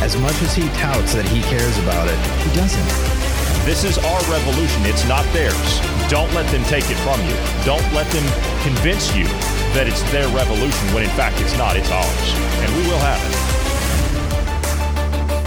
As much as he touts that he cares about it, he doesn't. This is our revolution. It's not theirs. Don't let them take it from you. Don't let them convince you that it's their revolution when in fact it's not. It's ours. And we will have it.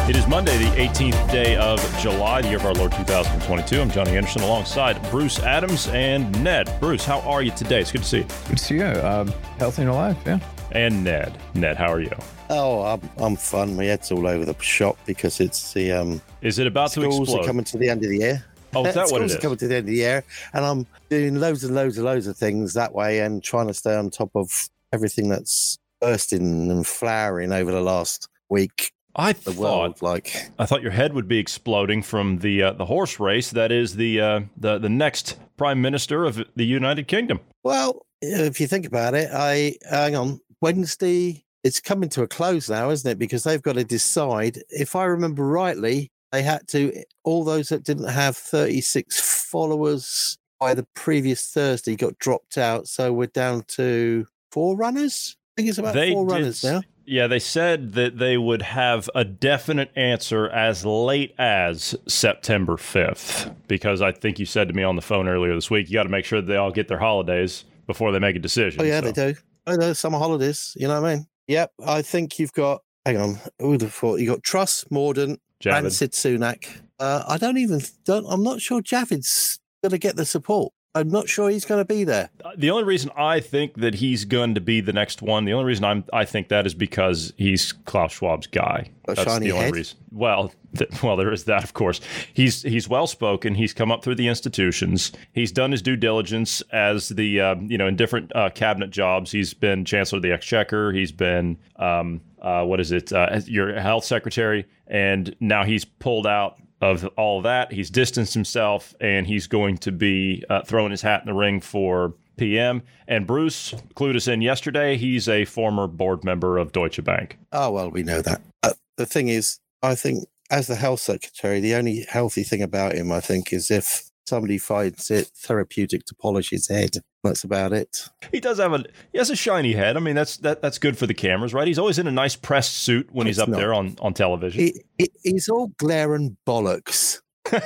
It is Monday, the 18th day of July, the year of our Lord 2022. I'm Johnny Anderson alongside Bruce Adams and Ned. Bruce, how are you today? It's good to see you. Good to see you. Um, healthy and alive, yeah. And Ned. Ned, how are you? Oh, I'm, I'm fun. My head's all over the shop because it's the um. Is it about to explode? schools are coming to the end of the year. Oh, is that what it schools is? are coming to the end of the year, and I'm doing loads and loads and loads of things that way, and trying to stay on top of everything that's bursting and flowering over the last week. I The thought world, like I thought your head would be exploding from the uh, the horse race that is the uh, the the next prime minister of the United Kingdom. Well, if you think about it, I hang on Wednesday. It's coming to a close now, isn't it? Because they've got to decide. If I remember rightly, they had to all those that didn't have 36 followers by the previous Thursday got dropped out. So we're down to four runners. I think it's about They four did runners now. Yeah, they said that they would have a definite answer as late as September 5th because I think you said to me on the phone earlier this week, you got to make sure that they all get their holidays before they make a decision. Oh yeah, So- they do. Oh, no, summer holidays. You know what I mean? Yep. I think you've got. Hang on. Who would have thought you got Truss, Mordaunt, Javid. Rancid Sunak. Uh, I don't even don't. I'm not sure Javid's going to get the support. I'm not sure he's going to be there. The only reason I think that he's going to be the next one, the only reason I'm I think that is because he's Klaus Schwab's guy. A That's shiny the only head? reason. Well, th- well, there is that, of course. He's he's well spoken. He's come up through the institutions. He's done his due diligence as the um, you know in different uh, cabinet jobs. He's been chancellor of the exchequer. He's been um, uh, what is it? Uh, your health secretary, and now he's pulled out of all that. He's distanced himself, and he's going to be uh, throwing his hat in the ring for PM. And Bruce clued us in yesterday. He's a former board member of Deutsche Bank. Oh well, we know that. Uh, the thing is, I think as the health secretary, the only healthy thing about him, I think, is if somebody finds it therapeutic to polish his head. That's about it. He does have a he has a shiny head. I mean, that's that that's good for the cameras, right? He's always in a nice pressed suit when he's up not. there on on television. He, he's all glare and bollocks.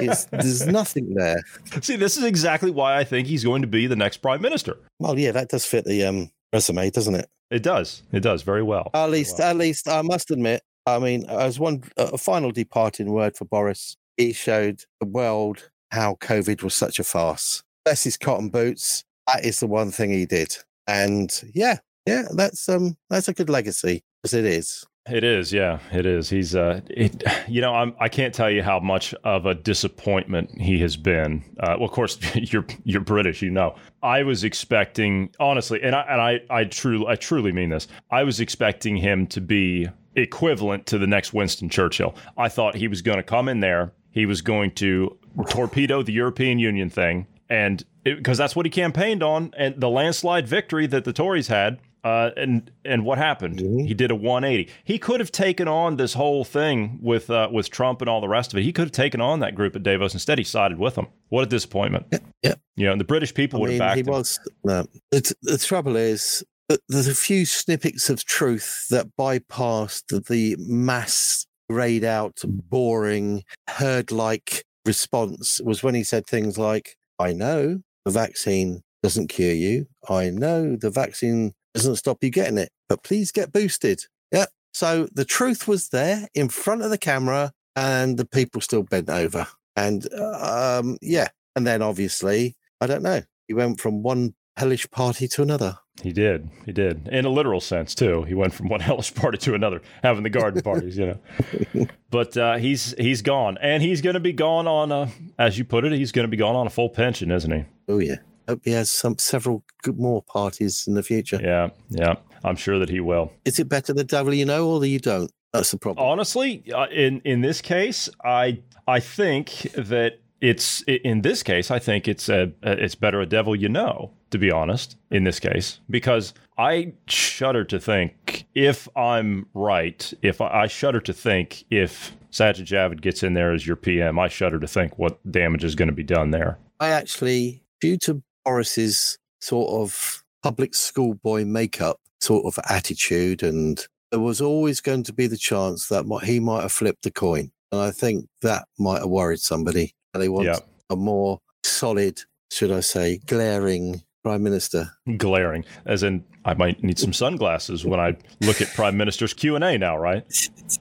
It's, there's nothing there. See, this is exactly why I think he's going to be the next prime minister. Well, yeah, that does fit the um, resume, doesn't it? It does. It does very well. At least, at least, I must admit. I mean, as one a final departing word for Boris, he showed the world how COVID was such a farce. Bless his cotton boots. That is the one thing he did, and yeah, yeah, that's um, that's a good legacy as it is. It is, yeah, it is. He's, uh, it, you know, I'm, I can't tell you how much of a disappointment he has been. Uh, well, of course, you're you're British, you know. I was expecting, honestly, and I and I I truly I truly mean this. I was expecting him to be equivalent to the next Winston Churchill. I thought he was going to come in there. He was going to torpedo the European Union thing, and because that's what he campaigned on, and the landslide victory that the Tories had. Uh, and and what happened? He did a 180. He could have taken on this whole thing with uh, with Trump and all the rest of it. He could have taken on that group at Davos. Instead, he sided with them. What a disappointment! yeah. You know, and the British people I would have backed he him. was. No, the, the trouble is there's a few snippets of truth that bypassed the mass grayed out, boring, herd like response. Was when he said things like, "I know the vaccine doesn't cure you. I know the vaccine doesn't stop you getting it, but please get boosted." Yeah. So the truth was there in front of the camera, and the people still bent over. And um, yeah, and then obviously, I don't know. He went from one hellish party to another. He did. He did. In a literal sense, too. He went from one hellish party to another, having the garden parties, you know. But uh, he's he's gone. And he's going to be gone on, a, as you put it, he's going to be gone on a full pension, isn't he? Oh yeah. Hope he has some several good more parties in the future. Yeah. Yeah. I'm sure that he will. Is it better the devil you know or the you don't? That's the problem. Honestly, uh, in in this case, I I think that it's in this case. I think it's a it's better a devil you know. To be honest, in this case, because I shudder to think if I'm right, if I, I shudder to think if Sajid Javid gets in there as your PM, I shudder to think what damage is going to be done there. I actually, due to Boris's sort of public schoolboy makeup sort of attitude, and there was always going to be the chance that he might have flipped the coin. And I think that might have worried somebody. And they want yep. a more solid, should I say, glaring prime minister. Glaring, as in I might need some sunglasses when I look at prime minister's Q and A now, right?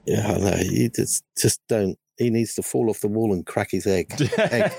Yeah, no, you just just don't. He needs to fall off the wall and crack his egg. egg.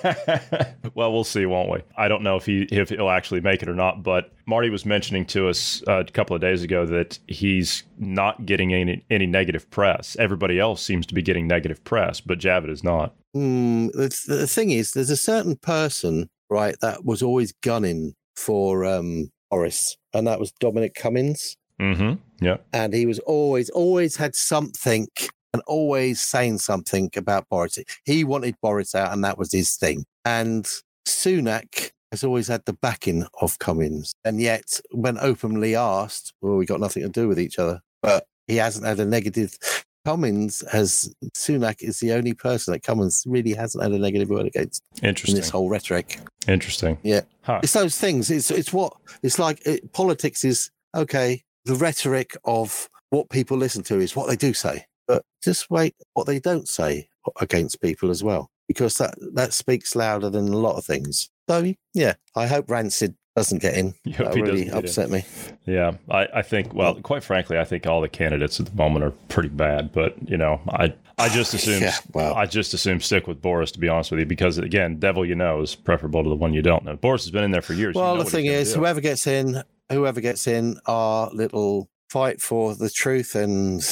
well, we'll see, won't we? I don't know if he if he'll actually make it or not. But Marty was mentioning to us uh, a couple of days ago that he's not getting any any negative press. Everybody else seems to be getting negative press, but Javid is not. Mm, the, the thing is, there's a certain person, right, that was always gunning for um, Boris, and that was Dominic Cummings. Mm-hmm. Yeah, and he was always always had something and always saying something about Boris. He wanted Boris out, and that was his thing. And Sunak has always had the backing of Cummings, and yet when openly asked, well, we got nothing to do with each other, but he hasn't had a negative Cummings has Sunak is the only person that Cummings really hasn't had a negative word against. Interesting. In this whole rhetoric. Interesting. Yeah. Huh. It's those things. It's it's what it's like. It, politics is okay. The rhetoric of what people listen to is what they do say, but just wait what they don't say against people as well, because that that speaks louder than a lot of things. So yeah, I hope Rancid doesn't get in. That really upset me. Yeah, I, I think. Well, quite frankly, I think all the candidates at the moment are pretty bad. But you know, I I just assume yeah, well, I just assume stick with Boris to be honest with you, because again, devil you know is preferable to the one you don't know. Boris has been in there for years. Well, you know the thing is, whoever gets in, whoever gets in, our little fight for the truth, and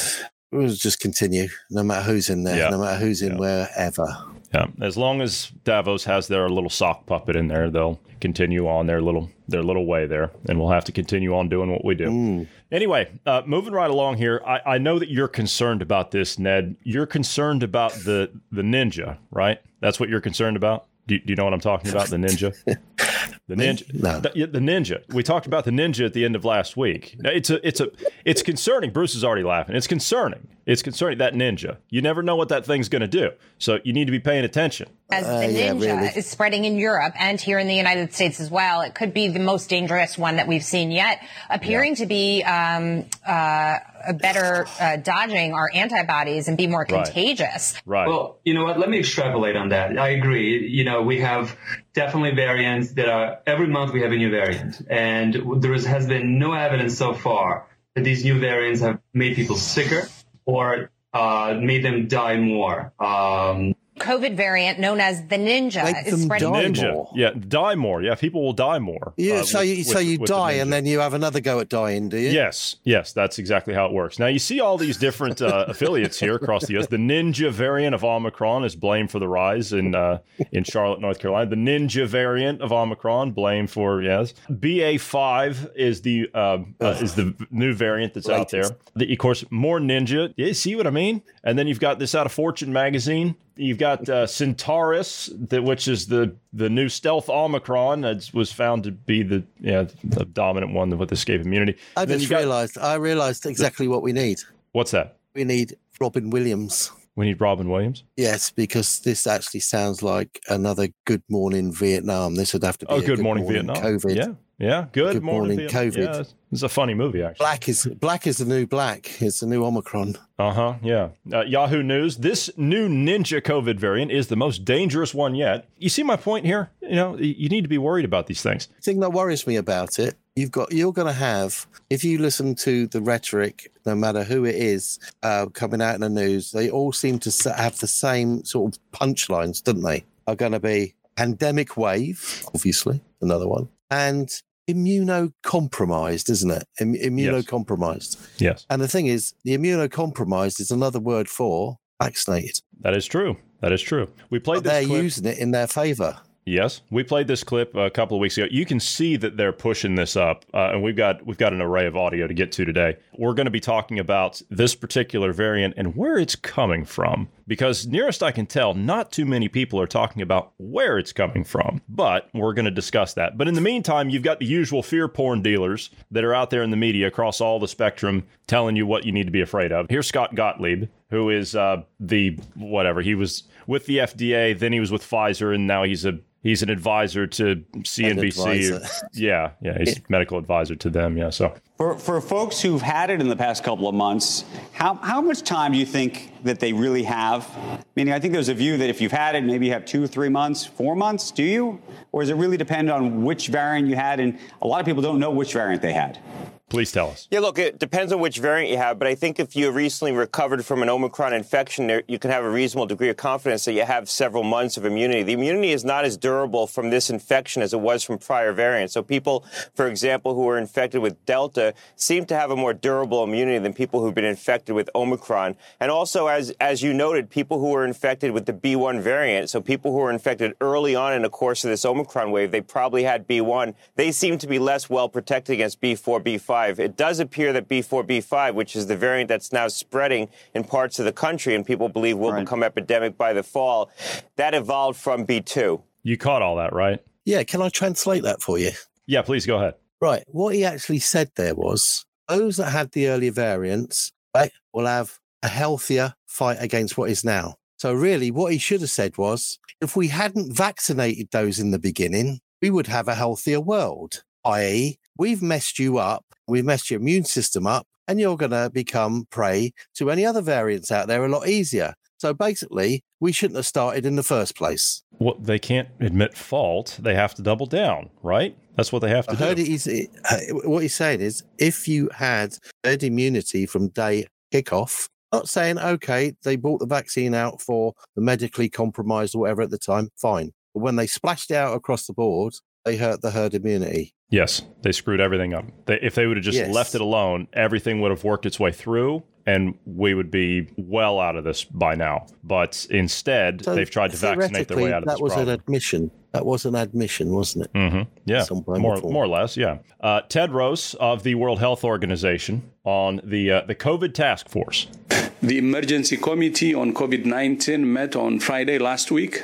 we'll just continue, no matter who's in there, yeah. no matter who's in yeah. wherever. Yeah, as long as Davos has their little sock puppet in there, they'll continue on their little their little way there, and we'll have to continue on doing what we do. Mm. Anyway, uh, moving right along here, I, I know that you're concerned about this, Ned. You're concerned about the the ninja, right? That's what you're concerned about. Do, do you know what I'm talking about? The ninja. The ninja, no. the, the, ninja. We talked about the ninja at the end of last week. Now, it's a, it's a, it's concerning. Bruce is already laughing. It's concerning. It's concerning that ninja. You never know what that thing's going to do, so you need to be paying attention. As uh, the ninja yeah, really. is spreading in Europe and here in the United States as well, it could be the most dangerous one that we've seen yet, appearing yeah. to be um, uh, better uh, dodging our antibodies and be more contagious. Right. Well, you know what? Let me extrapolate on that. I agree. You know, we have definitely variants that are every month we have a new variant, and there has been no evidence so far that these new variants have made people sicker or uh, made them die more. Um, COVID variant known as the Ninja Make is spreading. Ninja, more. yeah, die more. Yeah, people will die more. Yeah, uh, so with, you, so you with die the and then you have another go at dying, do you? Yes, yes, that's exactly how it works. Now you see all these different uh, affiliates here across the U.S. The Ninja variant of Omicron is blamed for the rise in uh, in Charlotte, North Carolina. The Ninja variant of Omicron blamed for yes. BA five is the uh, uh, is the new variant that's out there. The, of course, more Ninja. You see what I mean? And then you've got this out of Fortune magazine You've got uh, Centaurus, that, which is the, the new stealth Omicron that was found to be the yeah the dominant one with escape immunity. I just realized I realized exactly what we need. What's that? We need Robin Williams. We need Robin Williams. Yes, because this actually sounds like another Good Morning Vietnam. This would have to be. Oh, Good, good morning, morning, Vietnam. COVID. Yeah, yeah. Good, good morning, morning COVID. Yeah, it's a funny movie, actually. Black is black is the new black. It's the new Omicron. Uh huh. Yeah. Uh, Yahoo News. This new Ninja COVID variant is the most dangerous one yet. You see my point here? You know, you need to be worried about these things. The thing that worries me about it you've got you're going to have if you listen to the rhetoric no matter who it is uh, coming out in the news they all seem to have the same sort of punchlines don't they are going to be pandemic wave obviously another one and immunocompromised isn't it Im- immunocompromised yes. yes and the thing is the immunocompromised is another word for vaccinated that is true that is true we played they're clip. using it in their favor Yes, we played this clip a couple of weeks ago. You can see that they're pushing this up, uh, and we've got we've got an array of audio to get to today. We're going to be talking about this particular variant and where it's coming from, because nearest I can tell, not too many people are talking about where it's coming from. But we're going to discuss that. But in the meantime, you've got the usual fear porn dealers that are out there in the media across all the spectrum telling you what you need to be afraid of. Here's Scott Gottlieb, who is uh, the whatever he was with the FDA, then he was with Pfizer, and now he's a he's an advisor to CNBC. Yeah, yeah, he's medical advisor to them. Yeah, so for for folks who've had it in the past couple of months, how how much time do you think that they really have? Meaning, I think there's a view that if you've had it, maybe you have two, three months, four months. Do you, or does it really depend on which variant you had? And a lot of people don't know which variant they had. Please tell us. Yeah, look, it depends on which variant you have, but I think if you recently recovered from an Omicron infection, you can have a reasonable degree of confidence that you have several months of immunity. The immunity is not as durable from this infection as it was from prior variants. So people, for example, who were infected with Delta seem to have a more durable immunity than people who've been infected with Omicron. And also, as, as you noted, people who were infected with the B1 variant, so people who were infected early on in the course of this Omicron wave, they probably had B1. They seem to be less well protected against B4, B5. It does appear that B4, B5, which is the variant that's now spreading in parts of the country and people believe will right. become epidemic by the fall, that evolved from B2. You caught all that, right? Yeah. Can I translate that for you? Yeah, please go ahead. Right. What he actually said there was those that had the earlier variants right, will have a healthier fight against what is now. So, really, what he should have said was if we hadn't vaccinated those in the beginning, we would have a healthier world, i.e., we've messed you up, we've messed your immune system up, and you're going to become prey to any other variants out there a lot easier. So basically, we shouldn't have started in the first place. Well, they can't admit fault. They have to double down, right? That's what they have to I do. Heard he's, uh, what he's saying is if you had herd immunity from day kickoff, not saying, okay, they brought the vaccine out for the medically compromised or whatever at the time, fine. But when they splashed it out across the board, they hurt the herd immunity. Yes, they screwed everything up. They, if they would have just yes. left it alone, everything would have worked its way through and we would be well out of this by now. But instead, so they've tried to vaccinate their way out of this. That was problem. an admission. That was an admission, wasn't it? Mm-hmm. Yeah, more, more or less. Yeah. Uh, Tedros of the World Health Organization on the uh, the COVID task force. The emergency committee on COVID 19 met on Friday last week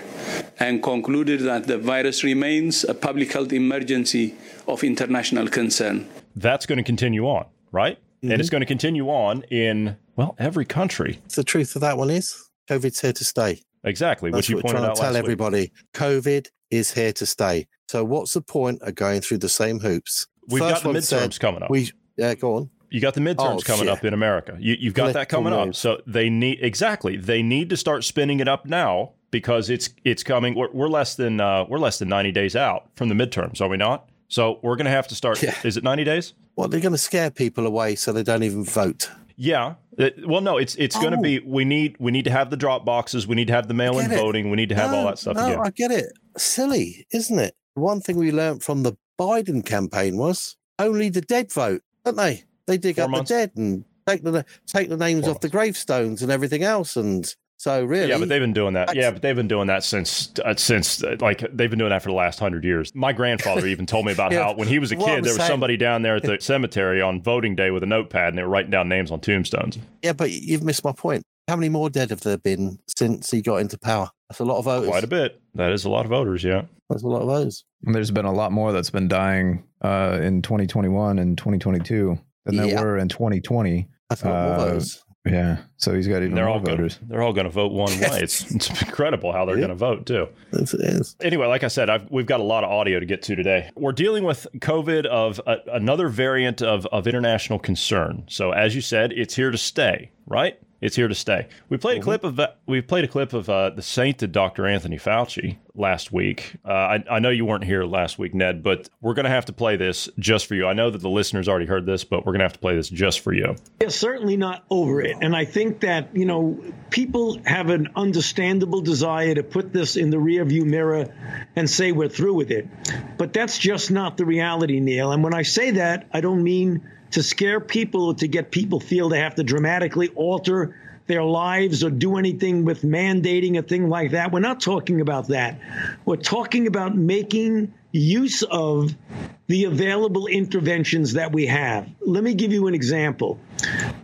and concluded that the virus remains a public health emergency of international concern. That's going to continue on, right? Mm-hmm. And it's going to continue on in, well, every country. The truth of that one is COVID's here to stay. Exactly, That's which you what pointed trying out. To tell everybody, week. COVID is here to stay. So what's the point of going through the same hoops? We've First got the midterms said, coming up. We yeah, go on. You got the midterms oh, coming shit. up in America. You, have got that coming up. So they need exactly. They need to start spinning it up now because it's it's coming. We're, we're less than uh, we're less than ninety days out from the midterms, are we not? So we're going to have to start. Yeah. Is it ninety days? Well, they're going to scare people away so they don't even vote. Yeah. It, well, no, it's it's oh. going to be. We need we need to have the drop boxes. We need to have the mail-in voting. We need to have no, all that stuff. No, again. I get it. Silly, isn't it? One thing we learned from the Biden campaign was only the dead vote, don't they? They dig Four up months. the dead and take the take the names Four off months. the gravestones and everything else, and so really, yeah, but they've been doing that. Yeah, but they've been doing that since uh, since uh, like they've been doing that for the last hundred years. My grandfather even told me about yeah, how when he was a kid, there was saying, somebody down there at the cemetery on voting day with a notepad, and they were writing down names on tombstones. Yeah, but you've missed my point. How many more dead have there been since he got into power? That's a lot of voters. Quite a bit. That is a lot of voters. Yeah, that's a lot of voters. And there's been a lot more that's been dying uh, in 2021 and 2022 than yeah. there were in 2020. That's a lot more uh, voters. Yeah, so he's got even they're more all voters. Gonna, they're all going to vote one way. It's, it's incredible how they're yeah. going to vote too. Yes, it is. Anyway, like I said, I've, we've got a lot of audio to get to today. We're dealing with COVID of a, another variant of, of international concern. So as you said, it's here to stay, right? It's here to stay. We played mm-hmm. a clip of we played a clip of uh, the sainted Dr. Anthony Fauci last week. Uh, I, I, know you weren't here last week, Ned, but we're going to have to play this just for you. I know that the listeners already heard this, but we're going to have to play this just for you. Yeah, certainly not over it. And I think that, you know, people have an understandable desire to put this in the rearview mirror and say we're through with it. But that's just not the reality, Neil. And when I say that, I don't mean to scare people or to get people feel they have to dramatically alter their lives or do anything with mandating a thing like that. We're not talking about that. We're talking about making use of the available interventions that we have. Let me give you an example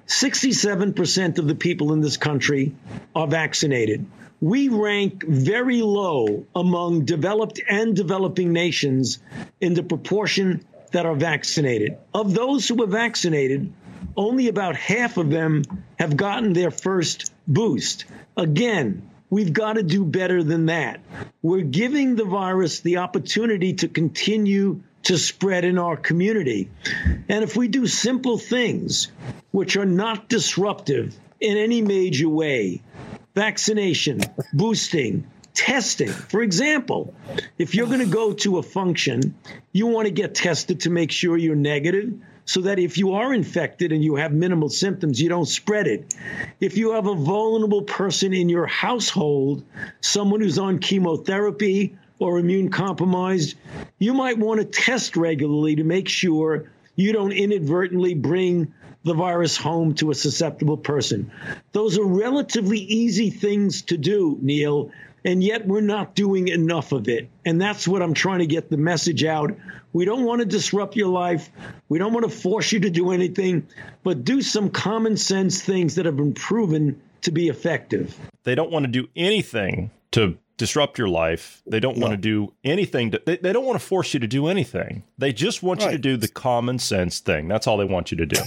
67% of the people in this country are vaccinated. We rank very low among developed and developing nations in the proportion that are vaccinated. Of those who were vaccinated, only about half of them have gotten their first boost. Again, we've got to do better than that. We're giving the virus the opportunity to continue to spread in our community. And if we do simple things which are not disruptive in any major way, vaccination, boosting, testing. For example, if you're going to go to a function, you want to get tested to make sure you're negative so that if you are infected and you have minimal symptoms, you don't spread it. If you have a vulnerable person in your household, someone who's on chemotherapy or immune compromised, you might want to test regularly to make sure you don't inadvertently bring the virus home to a susceptible person. Those are relatively easy things to do, Neil, and yet we're not doing enough of it. And that's what I'm trying to get the message out. We don't want to disrupt your life. We don't want to force you to do anything, but do some common sense things that have been proven to be effective. They don't want to do anything to disrupt your life. They don't no. want to do anything. To, they, they don't want to force you to do anything. They just want right. you to do the common sense thing. That's all they want you to do.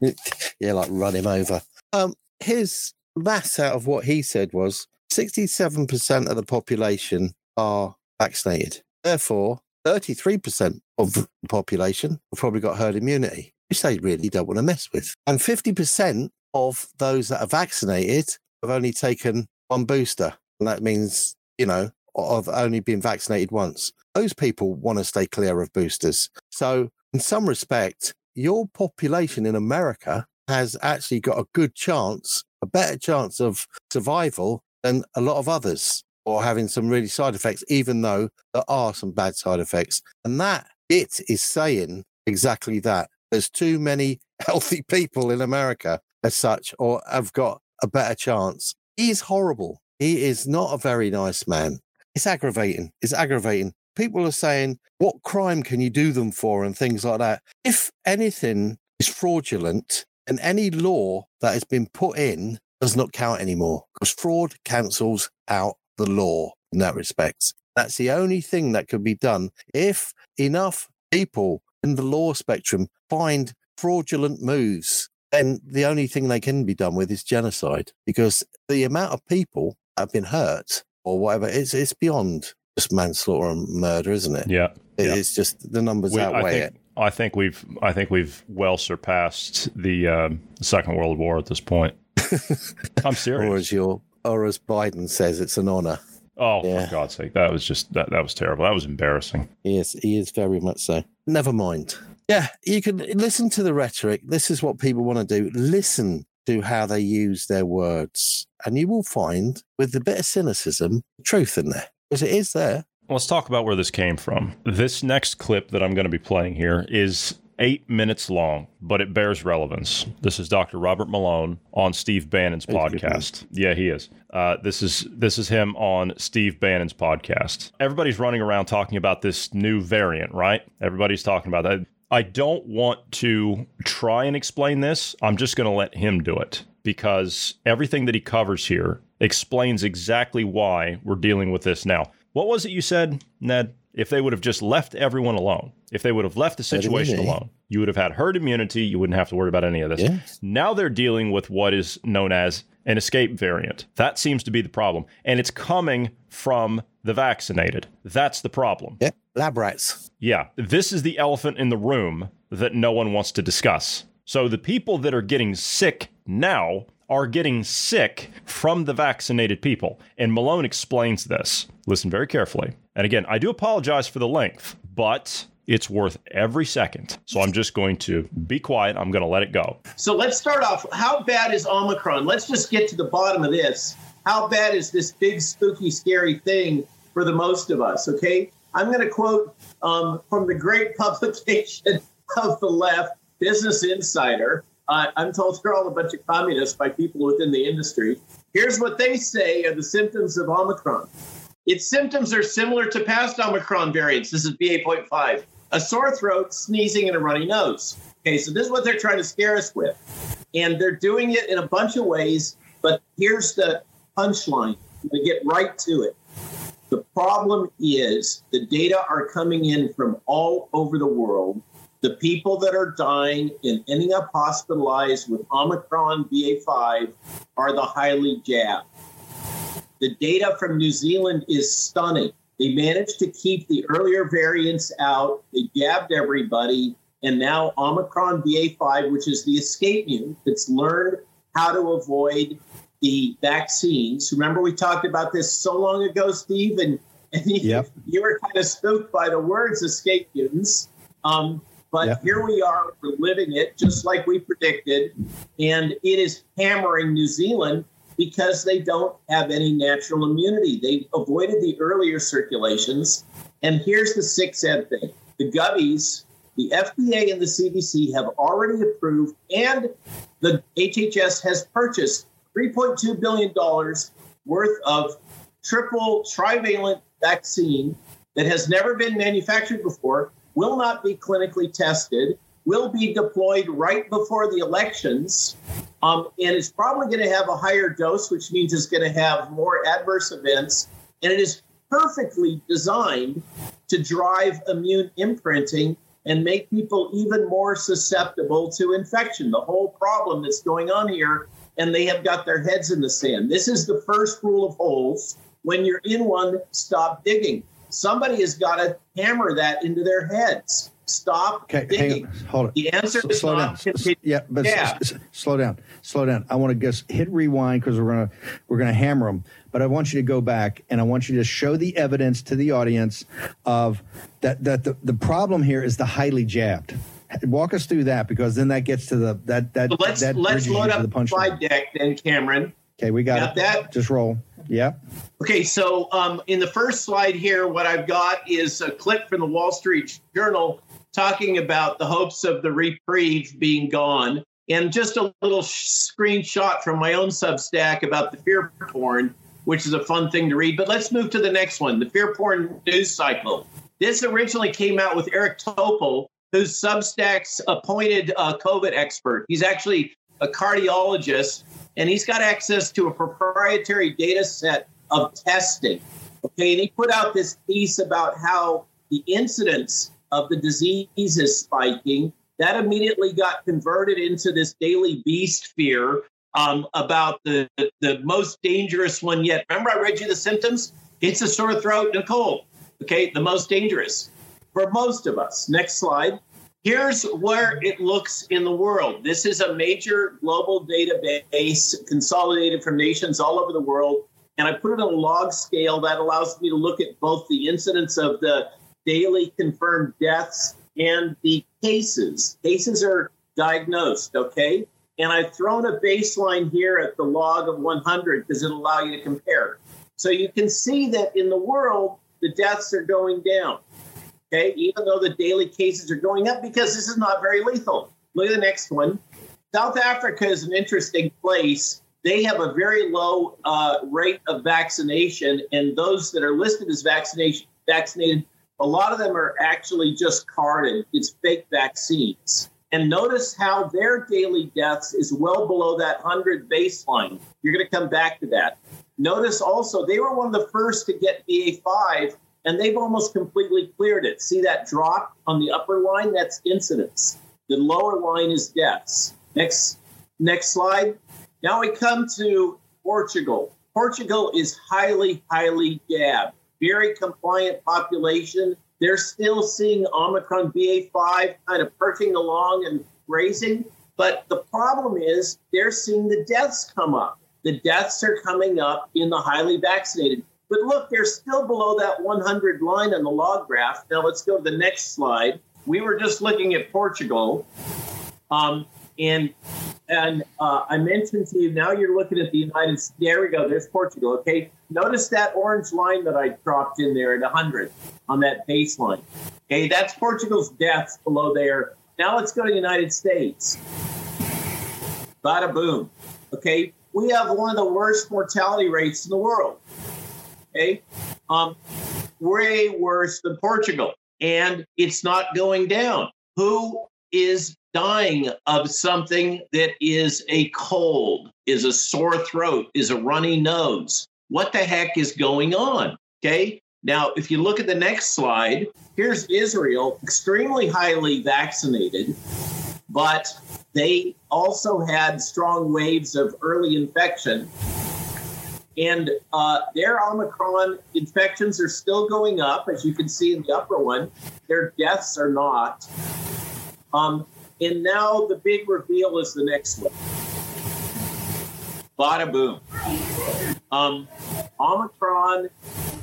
yeah, like run him over. Um, his mass out of what he said was 67% of the population are vaccinated. Therefore, 33% of the population have probably got herd immunity, which they really don't want to mess with. And 50% of those that are vaccinated have only taken one booster. And that means, you know, of only been vaccinated once. Those people want to stay clear of boosters. So, in some respect, your population in America has actually got a good chance, a better chance of survival than a lot of others or having some really side effects, even though there are some bad side effects. And that it is saying exactly that. There's too many healthy people in America as such, or have got a better chance. He's horrible. He is not a very nice man. It's aggravating. It's aggravating. People are saying, what crime can you do them for? And things like that. If anything is fraudulent and any law that has been put in does not count anymore because fraud cancels out the law in that respect. That's the only thing that could be done if enough people in the law spectrum find fraudulent moves. Then the only thing they can be done with is genocide because the amount of people have been hurt or whatever it's it's beyond just manslaughter and murder, isn't it? Yeah, it's yeah. just the numbers we, outweigh I think, it. I think we've I think we've well surpassed the um, Second World War at this point. I'm serious. or as your or as Biden says, it's an honor. Oh, yeah. for God's sake, that was just that that was terrible. That was embarrassing. He is. He is very much so. Never mind. Yeah, you can listen to the rhetoric. This is what people want to do. Listen to how they use their words, and you will find, with a bit of cynicism, truth in there because it is there. Let's talk about where this came from. This next clip that I'm going to be playing here is eight minutes long, but it bears relevance. This is Dr. Robert Malone on Steve Bannon's podcast. Yeah, he is. Uh, this is this is him on Steve Bannon's podcast. Everybody's running around talking about this new variant, right? Everybody's talking about that. I don't want to try and explain this. I'm just going to let him do it because everything that he covers here explains exactly why we're dealing with this now. What was it you said, Ned? If they would have just left everyone alone, if they would have left the situation alone, you would have had herd immunity. You wouldn't have to worry about any of this. Yes. Now they're dealing with what is known as an escape variant. That seems to be the problem. And it's coming from the vaccinated. That's the problem. Yep. Lab rats. Yeah. This is the elephant in the room that no one wants to discuss. So the people that are getting sick now are getting sick from the vaccinated people. And Malone explains this. Listen very carefully. And again, I do apologize for the length, but it's worth every second. So I'm just going to be quiet. I'm going to let it go. So let's start off. How bad is Omicron? Let's just get to the bottom of this. How bad is this big, spooky, scary thing for the most of us? Okay. I'm going to quote um, from the great publication of the left, Business Insider. Uh, I'm told they're all a bunch of communists by people within the industry. Here's what they say are the symptoms of Omicron. Its symptoms are similar to past Omicron variants. This is BA.5. A sore throat, sneezing, and a runny nose. Okay, so this is what they're trying to scare us with. And they're doing it in a bunch of ways, but here's the punchline. To get right to it. The problem is the data are coming in from all over the world. The people that are dying and ending up hospitalized with Omicron BA5 are the highly jabbed. The data from New Zealand is stunning. They managed to keep the earlier variants out. They jabbed everybody. And now Omicron BA5, which is the escape mutant that's learned how to avoid the vaccines. Remember, we talked about this so long ago, Steve, and, and you, yep. you were kind of spooked by the words escape mutants. Um, but yep. here we are, we're living it just like we predicted. And it is hammering New Zealand because they don't have any natural immunity. They avoided the earlier circulations. And here's the sick sad thing the Gubbies, the FDA and the CDC have already approved, and the HHS has purchased $3.2 billion worth of triple trivalent vaccine that has never been manufactured before, will not be clinically tested, will be deployed right before the elections, um, and it's probably going to have a higher dose, which means it's going to have more adverse events. And it is perfectly designed to drive immune imprinting and make people even more susceptible to infection. The whole problem that's going on here and they have got their heads in the sand. This is the first rule of holes. When you're in one, stop digging. Somebody has got to hammer that into their heads. Stop okay, digging. Hold it. The answer S- slow down. yeah, but yeah. S- s- slow down. Slow down. I want to just hit rewind because we're gonna we're gonna hammer them. But I want you to go back and I want you to show the evidence to the audience of that that the, the problem here is the highly jabbed walk us through that because then that gets to the that that so let's that let's load up the slide deck then cameron okay we got, got that just roll yeah okay so um, in the first slide here what i've got is a clip from the wall street journal talking about the hopes of the reprieve being gone and just a little screenshot from my own substack about the fear porn which is a fun thing to read but let's move to the next one the fear porn news cycle this originally came out with eric topol who's Substack's appointed uh, COVID expert. He's actually a cardiologist, and he's got access to a proprietary data set of testing. Okay, and he put out this piece about how the incidence of the disease is spiking. That immediately got converted into this daily beast fear um, about the, the most dangerous one yet. Remember, I read you the symptoms? It's a sore throat and a cold. Okay, the most dangerous for most of us. Next slide. Here's where it looks in the world. This is a major global database consolidated from nations all over the world. And I put it on a log scale that allows me to look at both the incidence of the daily confirmed deaths and the cases. Cases are diagnosed, okay? And I've thrown a baseline here at the log of 100 because it'll allow you to compare. So you can see that in the world, the deaths are going down okay, even though the daily cases are going up because this is not very lethal. Look at the next one. South Africa is an interesting place. They have a very low uh, rate of vaccination, and those that are listed as vaccination vaccinated, a lot of them are actually just carded. It's fake vaccines. And notice how their daily deaths is well below that 100 baseline. You're going to come back to that. Notice also, they were one of the first to get BA5 and they've almost completely cleared it. See that drop on the upper line? That's incidence. The lower line is deaths. Next, next slide. Now we come to Portugal. Portugal is highly, highly jabbed, very compliant population. They're still seeing Omicron BA5 kind of perking along and raising. But the problem is they're seeing the deaths come up. The deaths are coming up in the highly vaccinated. But look, they're still below that 100 line on the log graph. Now let's go to the next slide. We were just looking at Portugal. Um, and and uh, I mentioned to you, now you're looking at the United States. There we go. There's Portugal. Okay. Notice that orange line that I dropped in there at 100 on that baseline. Okay. That's Portugal's deaths below there. Now let's go to the United States. Bada boom. Okay. We have one of the worst mortality rates in the world. Okay. Um, way worse than Portugal. And it's not going down. Who is dying of something that is a cold, is a sore throat, is a runny nose? What the heck is going on? Okay. Now, if you look at the next slide, here's Israel, extremely highly vaccinated, but they also had strong waves of early infection. And uh, their Omicron infections are still going up, as you can see in the upper one. Their deaths are not. Um, and now the big reveal is the next one. Bada boom. Um, Omicron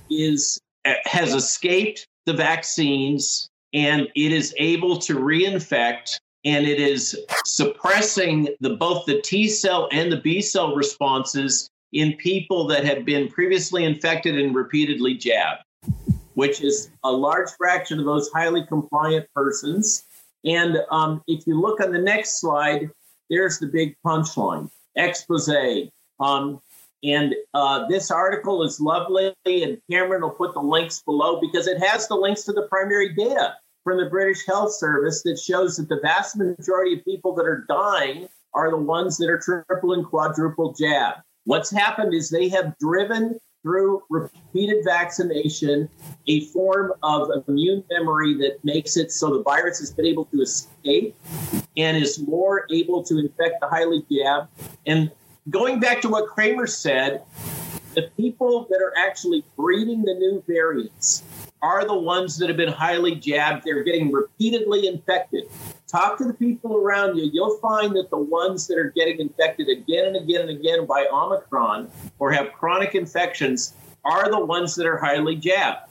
is has escaped the vaccines and it is able to reinfect and it is suppressing the both the T cell and the B cell responses in people that have been previously infected and repeatedly jabbed, which is a large fraction of those highly compliant persons. And um, if you look on the next slide, there's the big punchline expose. Um, and uh, this article is lovely, and Cameron will put the links below because it has the links to the primary data from the British Health Service that shows that the vast majority of people that are dying are the ones that are triple and quadruple jab. What's happened is they have driven through repeated vaccination a form of immune memory that makes it so the virus has been able to escape and is more able to infect the highly jabbed. And going back to what Kramer said, the people that are actually breeding the new variants are the ones that have been highly jabbed. They're getting repeatedly infected. Talk to the people around you. You'll find that the ones that are getting infected again and again and again by Omicron or have chronic infections are the ones that are highly jabbed.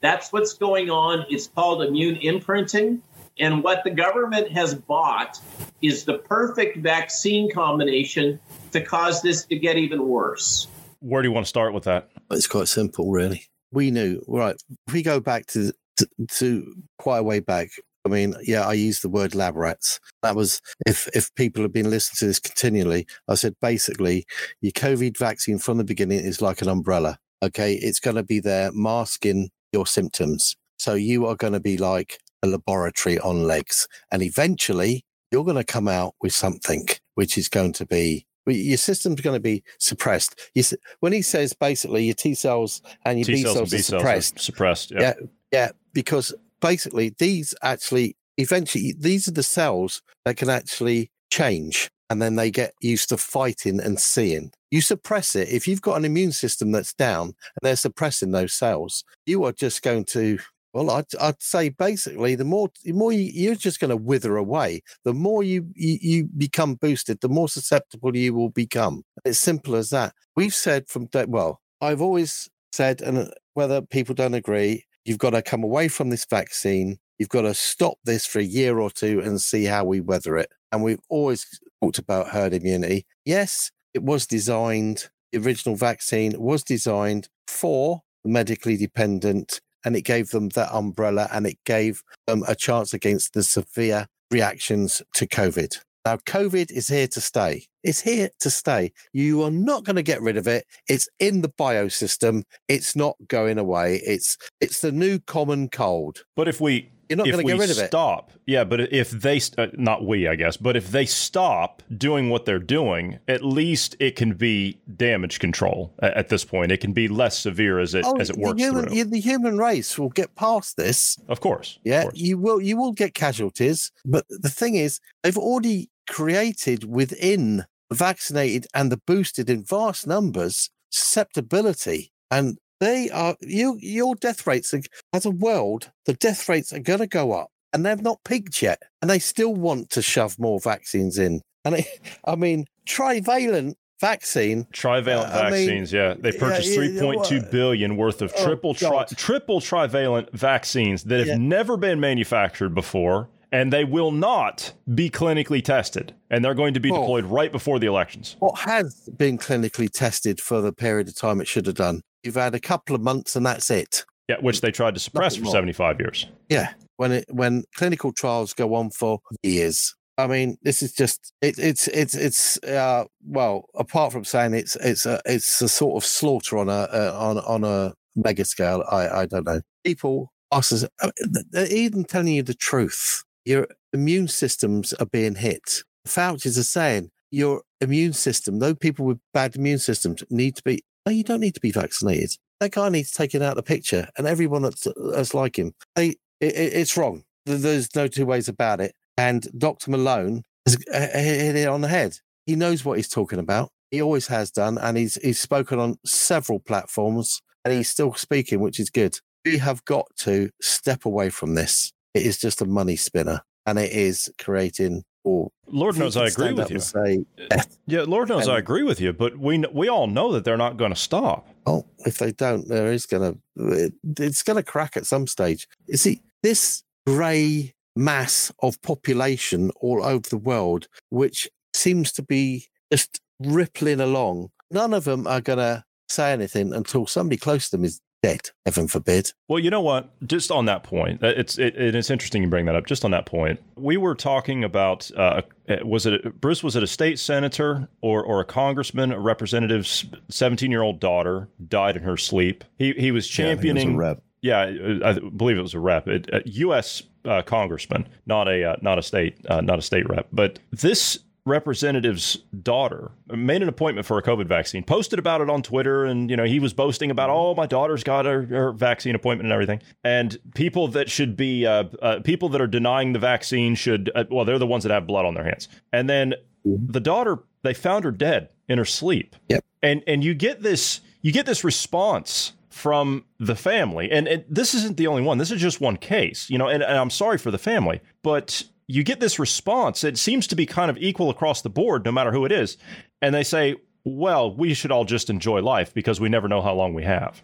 That's what's going on. It's called immune imprinting. And what the government has bought is the perfect vaccine combination to cause this to get even worse. Where do you want to start with that? It's quite simple, really we knew right. If we go back to, to, to quite a way back, I mean, yeah, I used the word lab rats. That was if if people have been listening to this continually, I said basically your COVID vaccine from the beginning is like an umbrella. Okay, it's going to be there masking your symptoms. So you are going to be like a laboratory on legs, and eventually you're going to come out with something which is going to be your system's going to be suppressed. You, when he says basically your T cells and your T B cells, are suppressed, are suppressed, yeah, yeah, because basically these actually eventually these are the cells that can actually change, and then they get used to fighting and seeing. You suppress it if you've got an immune system that's down and they're suppressing those cells. You are just going to well, I'd, I'd say basically the more the more you, you're just going to wither away. The more you, you you become boosted, the more susceptible you will become. It's simple as that. We've said from day well, I've always said, and uh, whether people don't agree, you've got to come away from this vaccine. You've got to stop this for a year or two and see how we weather it. And we've always talked about herd immunity. Yes, it was designed. The original vaccine was designed for the medically dependent and it gave them that umbrella and it gave them a chance against the severe reactions to COVID. Now, COVID is here to stay. It's here to stay. You are not going to get rid of it. It's in the biosystem. It's not going away. It's it's the new common cold. But if we you're not going to get rid of it. Stop. Yeah, but if they uh, not we, I guess, but if they stop doing what they're doing, at least it can be damage control at, at this point. It can be less severe as it oh, as it works the human, through. The human race will get past this. Of course. Yeah, of course. you will. You will get casualties, but the thing is, they've already created within the vaccinated and the boosted in vast numbers susceptibility and they are you your death rates are, as a world the death rates are going to go up and they've not peaked yet and they still want to shove more vaccines in. And it, i mean trivalent vaccine trivalent uh, vaccines I mean, yeah. They purchased yeah, yeah, 3.2 billion worth of oh, triple tri- triple trivalent vaccines that have yeah. never been manufactured before and they will not be clinically tested and they're going to be well, deployed right before the elections. What has been clinically tested for the period of time it should have done You've had a couple of months and that's it. Yeah, which they tried to suppress Nothing for more. 75 years. Yeah. When it when clinical trials go on for years. I mean, this is just it, it's it's it's uh, well, apart from saying it's it's a it's a sort of slaughter on a uh, on on a mega scale. I I don't know. People us uh, they're even telling you the truth. Your immune systems are being hit. Fauci's are saying your immune system, though people with bad immune systems need to be. No, you don't need to be vaccinated. That guy needs taken out of the picture, and everyone that's, that's like him. They, it, it's wrong. There's no two ways about it. And Dr. Malone has hit it on the head. He knows what he's talking about. He always has done, and he's he's spoken on several platforms, and he's still speaking, which is good. We have got to step away from this. It is just a money spinner, and it is creating or Lord knows I agree with you. Say, yeah, Lord knows and, I agree with you, but we we all know that they're not going to stop. Oh, if they don't, there is going to it, it's going to crack at some stage. You see, this grey mass of population all over the world, which seems to be just rippling along. None of them are going to say anything until somebody close to them is dead. Heaven forbid. Well, you know what? Just on that point, uh, it's it, it's interesting you bring that up. Just on that point, we were talking about uh, uh was it Bruce? Was it a state senator or or a congressman? A representative's seventeen year old daughter died in her sleep. He he was championing. Yeah, rep. Yeah, I believe it was a rep, a U.S. Uh, congressman, not a uh, not a state uh, not a state rep. But this representative's daughter made an appointment for a COVID vaccine, posted about it on Twitter, and you know he was boasting about, oh, my daughter's got her, her vaccine appointment and everything. And people that should be uh, uh, people that are denying the vaccine should, uh, well, they're the ones that have blood on their hands. And then mm-hmm. the daughter, they found her dead in her sleep. Yep. And and you get this you get this response from the family. And, and, this isn't the only one. This is just one case, you know, and, and I'm sorry for the family, but you get this response. It seems to be kind of equal across the board, no matter who it is. And they say, well, we should all just enjoy life because we never know how long we have.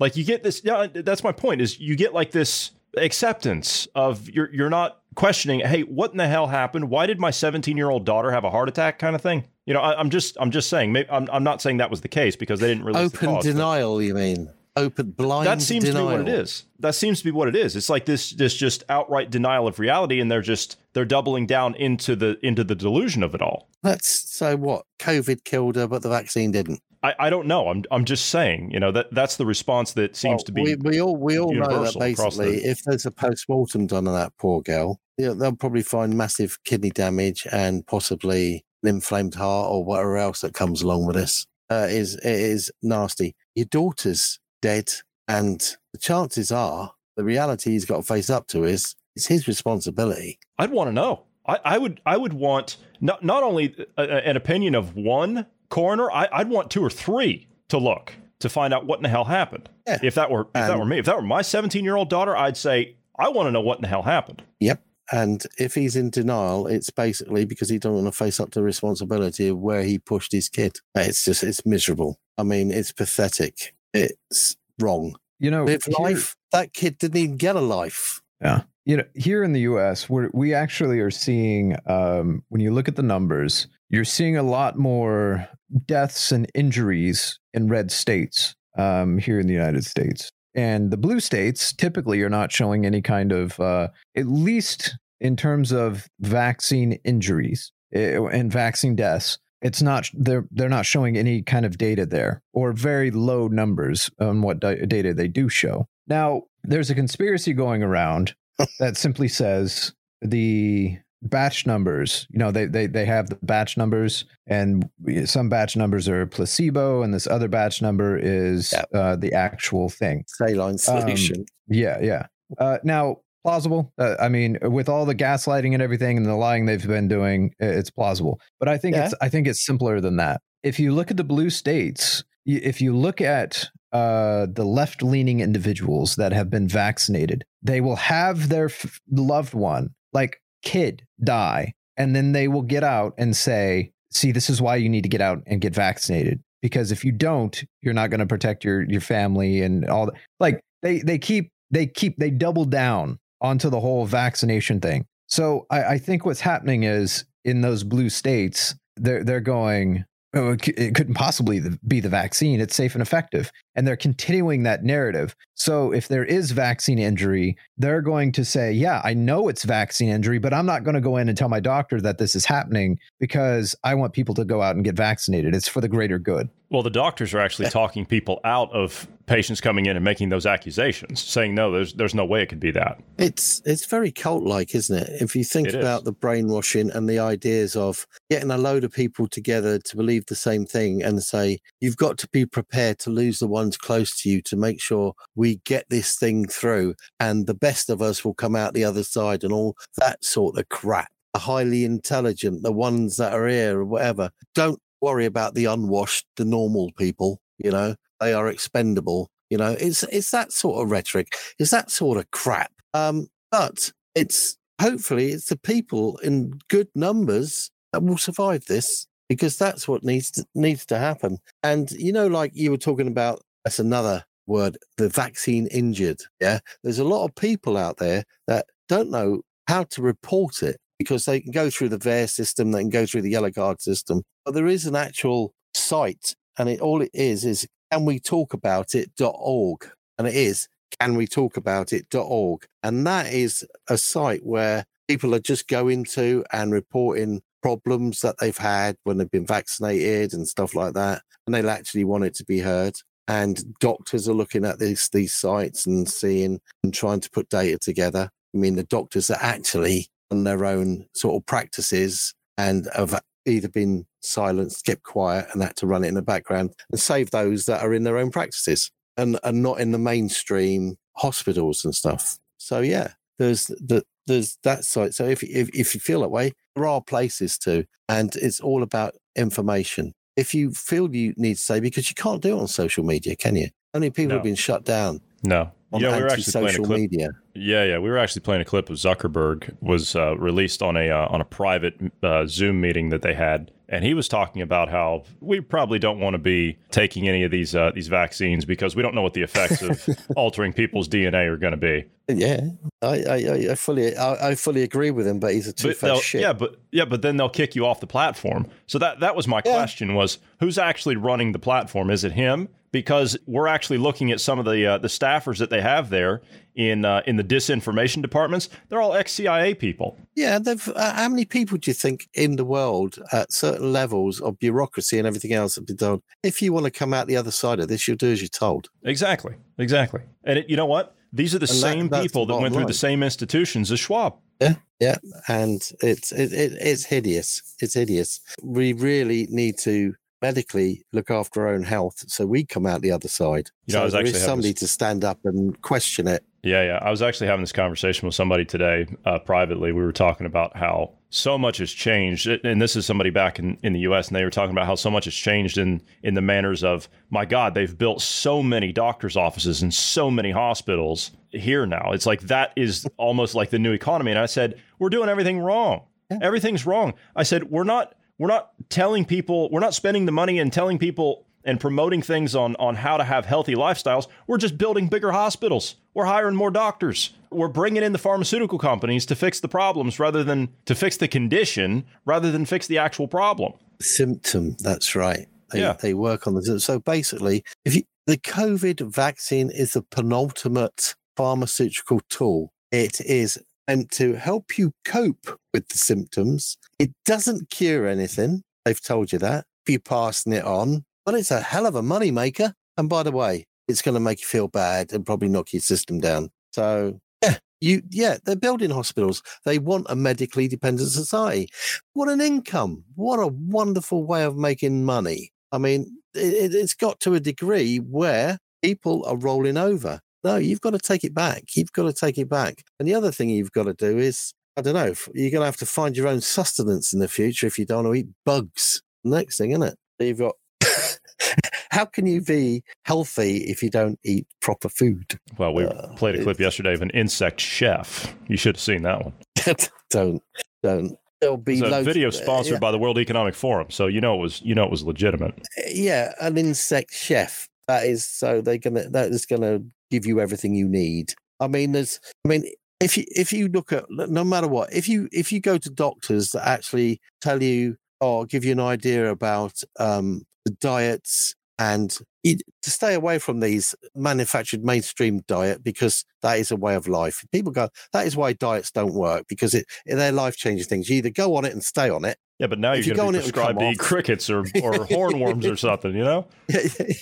like you get this. Yeah, that's my point. Is you get like this acceptance of you're you're not questioning. Hey, what in the hell happened? Why did my 17 year old daughter have a heart attack? Kind of thing. You know, I, am just I'm just saying. Maybe, I'm I'm not saying that was the case because they didn't really open cause, denial. But, you mean? Open blind that seems denial. to be what it is that seems to be what it is it's like this this just outright denial of reality and they're just they're doubling down into the into the delusion of it all that's so what covid killed her but the vaccine didn't I, I don't know. I'm I'm just saying, you know, that that's the response that seems well, to be. We, we all we all know that basically, the... if there's a post mortem done on that poor girl, they'll probably find massive kidney damage and possibly an inflamed heart or whatever else that comes along with this. Uh, is it is nasty. Your daughter's dead. And the chances are the reality he's got to face up to is it's his responsibility. I'd want to know. I, I would I would want not not only a, an opinion of one coroner, I, would want two or three to look to find out what in the hell happened. Yeah. If that were if and, that were me, if that were my 17 year old daughter, I'd say I want to know what in the hell happened. Yep. And if he's in denial, it's basically because he doesn't want to face up to the responsibility of where he pushed his kid. It's just it's miserable. I mean, it's pathetic it's wrong. You know, live life. That kid didn't even get a life. Yeah. You know, here in the U.S., we we actually are seeing um, when you look at the numbers, you're seeing a lot more deaths and injuries in red states um, here in the United States. And the blue states typically are not showing any kind of, uh, at least in terms of vaccine injuries eh, and vaccine deaths, it's not they're they're not showing any kind of data there or very low numbers on what di- data they do show. Now, there's a conspiracy going around that simply says the batch numbers, you know, they they they have the batch numbers and some batch numbers are placebo and this other batch number is yep. uh, the actual thing. Saline solution. Um, yeah, yeah. Uh, now, plausible. Uh, I mean, with all the gaslighting and everything and the lying they've been doing, it's plausible. But I think yeah. it's I think it's simpler than that. If you look at the blue states, if you look at uh, the left leaning individuals that have been vaccinated, they will have their f- loved one, like kid, die, and then they will get out and say, "See, this is why you need to get out and get vaccinated." Because if you don't, you're not going to protect your your family and all that. Like they they keep they keep they double down onto the whole vaccination thing. So I, I think what's happening is in those blue states, they're they're going, oh, it couldn't possibly be the vaccine. It's safe and effective. And they're continuing that narrative. So if there is vaccine injury, they're going to say, yeah, I know it's vaccine injury, but I'm not going to go in and tell my doctor that this is happening because I want people to go out and get vaccinated. It's for the greater good. Well, the doctors are actually talking people out of patients coming in and making those accusations, saying no, there's there's no way it could be that. It's it's very cult like, isn't it? If you think It about is. the brainwashing and the ideas of getting a load of people together to believe the same thing and say you've got to be prepared to lose the ones close to you to make sure we get this thing through, and the best of us will come out the other side, and all that sort of crap. The highly intelligent, the ones that are here or whatever, don't worry about the unwashed, the normal people. You know, they are expendable. You know, it's it's that sort of rhetoric. It's that sort of crap. Um, but it's hopefully it's the people in good numbers that will survive this because that's what needs to needs to happen. And you know, like you were talking about, that's another word, the vaccine injured. Yeah, there's a lot of people out there that don't know how to report it because they can go through the VAERS system, they can go through the yellow card system, but there is an actual site, and it all it is is can we talk about it.org, and it is can we talk about it.org, and that is a site where people are just going to and reporting problems that they've had when they've been vaccinated and stuff like that, and they'll actually want it to be heard. And doctors are looking at these these sites and seeing and trying to put data together. I mean, the doctors that actually on their own sort of practices and have either been silenced, kept quiet, and had to run it in the background, and save those that are in their own practices and and not in the mainstream hospitals and stuff. So yeah, there's the there's that side. So if if if you feel that way, there are places to, and it's all about information. If you feel you need to say, because you can't do it on social media, can you? Only people No. have been shut down. No. On know, we were actually playing a clip. media. Yeah, yeah, we were actually playing a clip of Zuckerberg was uh, released on a uh, on a private uh, Zoom meeting that they had, and he was talking about how we probably don't want to be taking any of these uh, these vaccines because we don't know what the effects of altering people's DNA are going to be. Yeah, I, I, I- fully, I, I fully agree with him, but he's a two But shit. yeah, but yeah, but then they'll kick you off the platform. So that that was my question: was who's actually running the platform? Is it him? Because we're actually looking at some of the uh, the staffers that they have there in uh, in the disinformation departments. They're all ex CIA people. Yeah, they've. Uh, how many people do you think in the world at certain levels of bureaucracy and everything else have been done? If you want to come out the other side of this, you'll do as you're told. Exactly, exactly. And it, you know what? These are the And same that's people that went bottom through the same institutions as Schwab. Yeah, yeah, and it's it, it it's hideous. It's hideous. We really need to medically look after our own health so we come out the other side. You know, I so was actually is somebody this- to stand up and question it. Yeah, yeah. I was actually having this conversation with somebody today uh, privately. We were talking about how so much has changed, and this is somebody back in, in the U.S. and they were talking about how so much has changed in in the manners of my God, they've built so many doctors' offices and so many hospitals here now. It's like that is almost like the new economy. And I said, we're doing everything wrong. Everything's wrong. I said, we're not we're not telling people we're not spending the money and telling people and promoting things on on how to have healthy lifestyles we're just building bigger hospitals we're hiring more doctors we're bringing in the pharmaceutical companies to fix the problems rather than to fix the condition rather than fix the actual problem symptom. That's right. They, Yeah. they work on the so basically, if you, the COVID vaccine is the penultimate pharmaceutical tool, it is meant to help you cope with the symptoms. It doesn't cure anything. They've told you that. If you're passing it on, but it's a hell of a money maker. And by the way, it's going to make you feel bad and probably knock your system down. So yeah, you yeah, they're building hospitals. They want a medically dependent society. What an income! What a wonderful way of making money. I mean, it, it's got to a degree where people are rolling over. No, you've got to take it back. You've got to take it back. And the other thing you've got to do is, I don't know, you're going to have to find your own sustenance in the future if you don't want to eat bugs. Next thing, isn't it? You've got. How can you be healthy if you don't eat proper food? well we played a clip yesterday of an insect chef you should have seen that one don't don't. There'll be it's a video uh, sponsored yeah. by the world economic forum so you know it was you know it was legitimate yeah, an insect chef. That is so they're gonna that is gonna give you everything you need. I mean, there's I mean, if you if you look at no matter what, if you if you go to doctors that actually tell you or give you an idea about um, the diets and it, to stay away from these manufactured mainstream diet because that is a way of life. People go, that is why diets don't work because it, they're life changing things. You either go on it and stay on it. Yeah, but now you're you going to be prescribed to eat crickets or, or hornworms or something, you know? Yeah,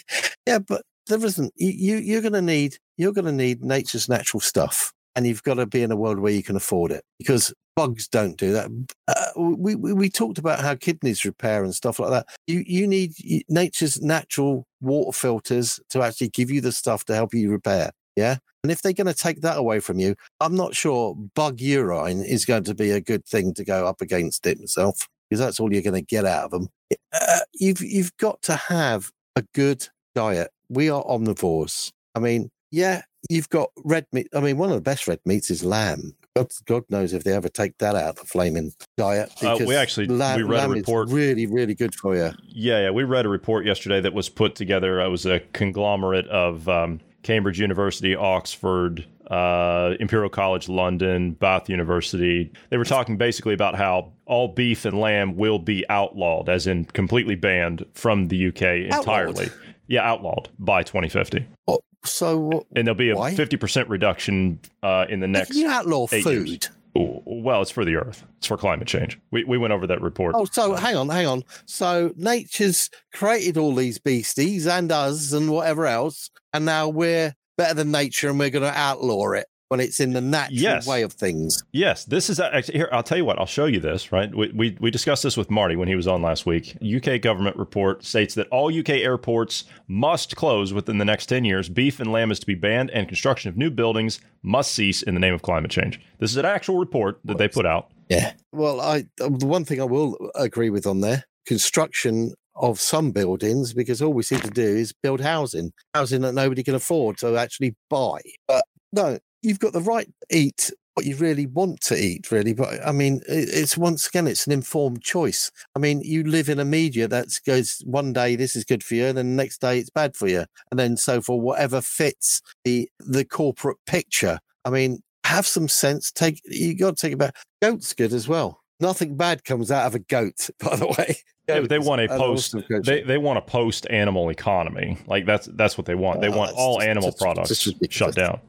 yeah, but there isn't. You, you are going to need you're going to need nature's natural stuff, and you've got to be in a world where you can afford it because bugs don't do that. Uh, we, we, we talked about how kidneys repair and stuff like that. You you need nature's natural water filters to actually give you the stuff to help you repair. Yeah. And if they're going to take that away from you, I'm not sure bug urine is going to be a good thing to go up against it myself because that's all you're going to get out of them. Uh, you've you've got to have a good diet. We are omnivores. I mean, yeah, you've got red meat. I mean, one of the best red meats is lamb. God, God knows if they ever take that out of the flaming diet. Uh, we actually lamb, we read a report. really, really good for you. Yeah, yeah. We read a report yesterday that was put together. It was a conglomerate of um, Cambridge University, Oxford, uh, Imperial College London, Bath University. They were talking basically about how all beef and lamb will be outlawed, as in completely banned from the UK entirely. Outlawed. Yeah, outlawed by 2050. Oh, so and there'll be a fifty percent reduction uh, in the next. You outlaw food. Years. Well, it's for the earth. It's for climate change. We we went over that report. Oh, so hang on, hang on. So nature's created all these beasties and us and whatever else, and now we're better than nature and we're going to outlaw it when it's in the natural yes. way of things. Yes, this is actually here. I'll tell you what. I'll show you this. Right, we, we we discussed this with Marty when he was on last week. UK government report states that all UK airports must close within the next ten years. Beef and lamb is to be banned, and construction of new buildings must cease in the name of climate change. This is an actual report that they put out. Yeah. Well, I the one thing I will agree with on there construction of some buildings because all we seem to do is build housing, housing that nobody can afford to actually buy. But no, you've got the right to eat what you really want to eat, really. But I mean, it's once again, it's an informed choice. I mean, you live in a media that goes one day this is good for you, and then the next day it's bad for you, and then so for whatever fits the the corporate picture. I mean, have some sense. Take you got to take it back. Goat's good as well. Nothing bad comes out of a goat, by the way. Yeah, they want a post. They, they want a post animal economy. Like that's that's what they want. They uh, want all animal products shut down.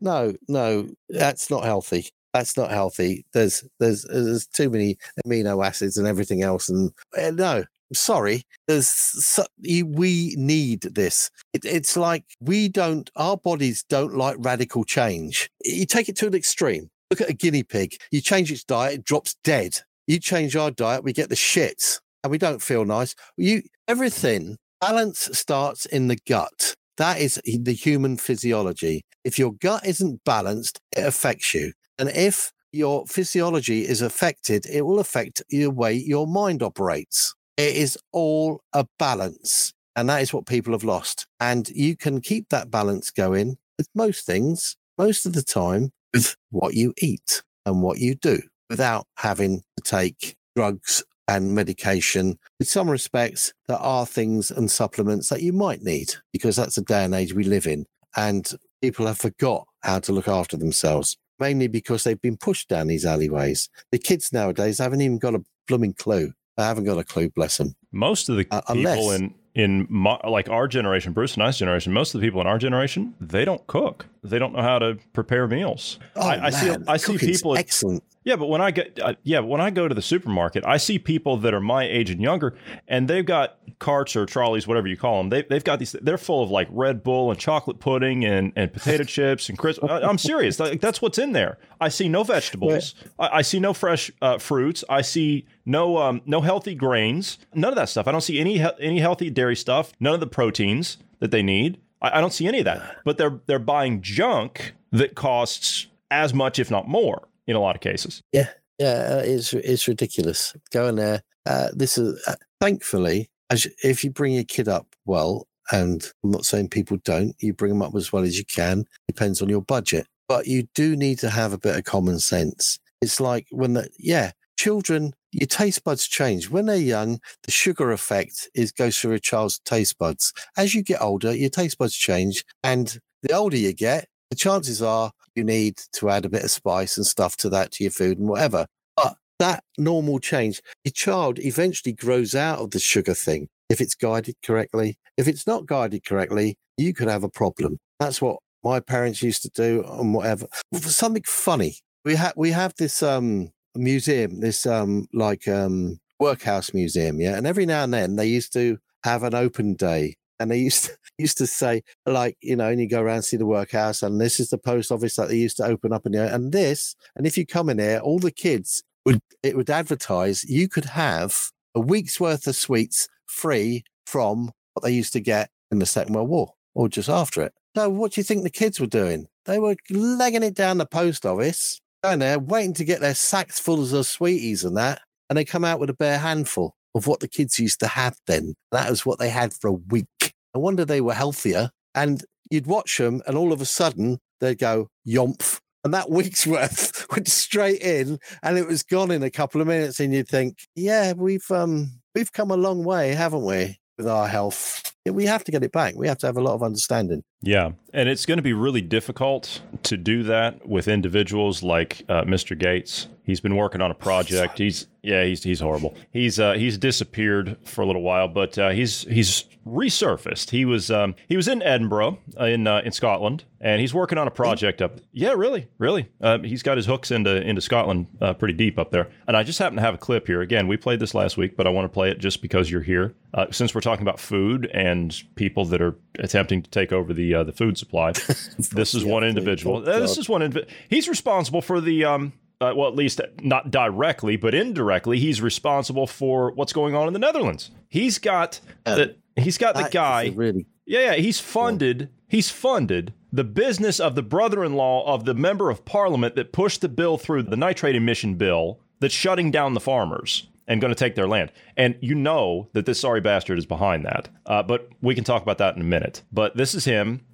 No, no, that's not healthy. That's not healthy. There's there's there's too many amino acids and everything else. And uh, no, sorry. There's so, we need this. It, it's like we don't. Our bodies don't like radical change. You take it to an extreme. Look at a guinea pig. You change its diet, it drops dead. You change our diet, we get the shits, and we don't feel nice. You everything balance starts in the gut. That is the human physiology. If your gut isn't balanced, it affects you. And if your physiology is affected, it will affect the way your mind operates. It is all a balance. And that is what people have lost. And you can keep that balance going with most things, most of the time, with what you eat and what you do without having to take drugs and medication. In some respects, there are things and supplements that you might need because that's the day and age we live in. And people have forgot how to look after themselves, mainly because they've been pushed down these alleyways. The kids nowadays haven't even got a blooming clue. They haven't got a clue, bless them. Most of the uh, people unless, in in my, like our generation, Bruce and I's generation, most of the people in our generation, they don't cook. They don't know how to prepare meals. Oh, I, I see. I see people. Excellent. Yeah, but when I get uh, yeah, when I go to the supermarket, I see people that are my age and younger, and they've got carts or trolleys, whatever you call them. They they've got these. They're full of like Red Bull and chocolate pudding and, and potato chips and crisp. I, am serious. Like, that's what's in there. I see no vegetables. I, I, see no fresh uh, fruits. I see no um, no healthy grains. None of that stuff. I don't see any any healthy dairy stuff. None of the proteins that they need. I, I don't see any of that. But they're they're buying junk that costs as much, if not more in a lot of cases. Yeah, yeah, uh, it's it's ridiculous. Go in there. Uh, this is uh, thankfully, as if you bring your kid up well, and I'm not saying people don't, you bring them up as well as you can. Depends on your budget, but you do need to have a bit of common sense. It's like when the yeah, children, your taste buds change when they're young. The sugar effect is goes through a child's taste buds. As you get older, your taste buds change, and the older you get, the chances are you need to add a bit of spice and stuff to that to your food and whatever. But that normal change, your child eventually grows out of the sugar thing if it's guided correctly. If it's not guided correctly, you could have a problem. That's what my parents used to do and whatever. Something funny, we have we have this um museum, this um like um workhouse museum, yeah. And every now and then they used to have an open day. And they used to, used to say, like, you know, and you go around see the workhouse, and this is the post office that they used to open up in there, and this, and if you come in here, all the kids would it would advertise you could have a week's worth of sweets free from what they used to get in the Second World War or just after it. So, what do you think the kids were doing? They were legging it down the post office, going there, waiting to get their sacks full of sweeties and that, and they come out with a bare handful of what the kids used to have then. That was what they had for a week. I wonder they were healthier. And you'd watch them, and all of a sudden they'd go yomp, and that week's worth went straight in, and it was gone in a couple of minutes. And you'd think, yeah, we've um we've come a long way, haven't we, with our health? We have to get it back. We have to have a lot of understanding. Yeah, and it's going to be really difficult to do that with individuals like uh, Mr. Gates. He's been working on a project. He's yeah, he's he's horrible. He's uh, he's disappeared for a little while, but uh, he's he's resurfaced. He was um, he was in Edinburgh uh, in uh, in Scotland, and he's working on a project up. Yeah, really, really. Uh, he's got his hooks into into Scotland pretty deep up there. And I just happen to have a clip here. Again, we played this last week, but I want to play it just because you're here. Since we're talking about food and people that are attempting to take over the uh, the food supply, this is one individual. Uh, this is one. He's responsible for the. Um, uh, well, at least not directly, but indirectly, he's responsible for what's going on in the Netherlands. He's got the he's got the guy. really Yeah, yeah, he's funded. He's funded the business of the brother-in-law of the member of parliament that pushed the bill through the nitrate emission bill that's shutting down the farmers and going to take their land. And you know that this sorry bastard is behind that. Uh, but we can talk about that in a minute. But this is him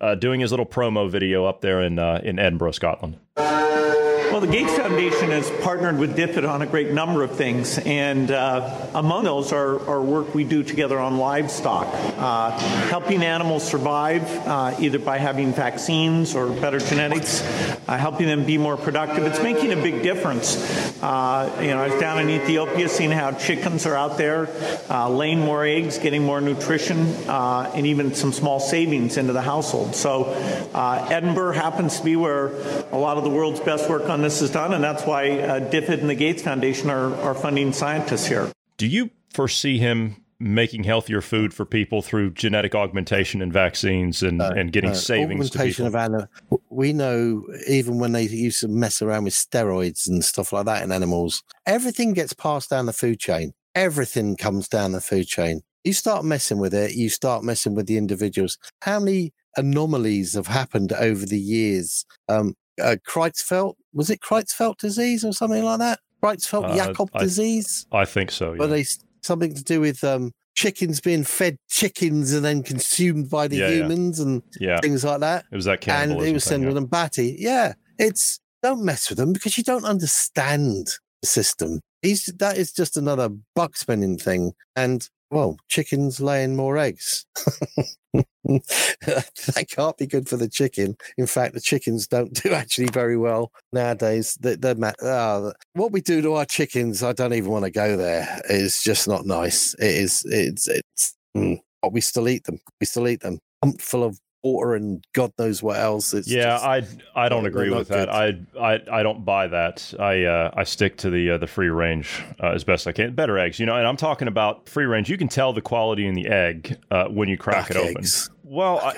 uh, doing his little promo video up there in uh, in Edinburgh, Scotland. Well, the Gates Foundation has partnered with DFID on a great number of things, and uh, among those are, are work we do together on livestock, uh, helping animals survive uh, either by having vaccines or better genetics, uh, helping them be more productive. It's making a big difference. Uh, you know, I was down in Ethiopia seeing how chickens are out there uh, laying more eggs, getting more nutrition, and even some small savings into the household. So, Edinburgh happens to be where a lot of the world's best work on this is done, and that's why uh, DFID and the Gates Foundation are, are funding scientists here. Do you foresee him making healthier food for people through genetic augmentation and vaccines and, and getting No, savings to augmentation people? of animal. We know even when they used to mess around with steroids and stuff like that in animals, everything gets passed down the food chain. Everything comes down the food chain. You start messing with it, you start messing with the individuals. How many anomalies have happened over the years? Um, uh, Creutzfeldt was it Creutzfeldt disease or something like that? Creutzfeldt Uh, Jakob I- disease. I think so. Yeah. But they something to do with um, chickens being fed chickens and then consumed by the Yeah, yeah. humans and Yeah. things like that. It was that and it was sending yeah. them batty. Yeah, it's don't mess with them because you don't understand the system. He's that is just another buck spending thing. And well, chickens laying more eggs. that can't be good for the chicken. In fact, the chickens don't do actually very well nowadays. They, they're ma- ah, what we do to our chickens, I don't even want to go there. It's just not nice. It is. It's. It's. Mm. But we still eat them. We still eat them. Pumped full of water and God knows what else. It's yeah, just- I I don't agree with that. I, I I don't buy that. I uh, I stick to the uh, the free range uh, as best I can. Better eggs, you know. And I'm talking about free range. You can tell the quality in the egg uh, when you crack Duck it open. eggs. Well, I,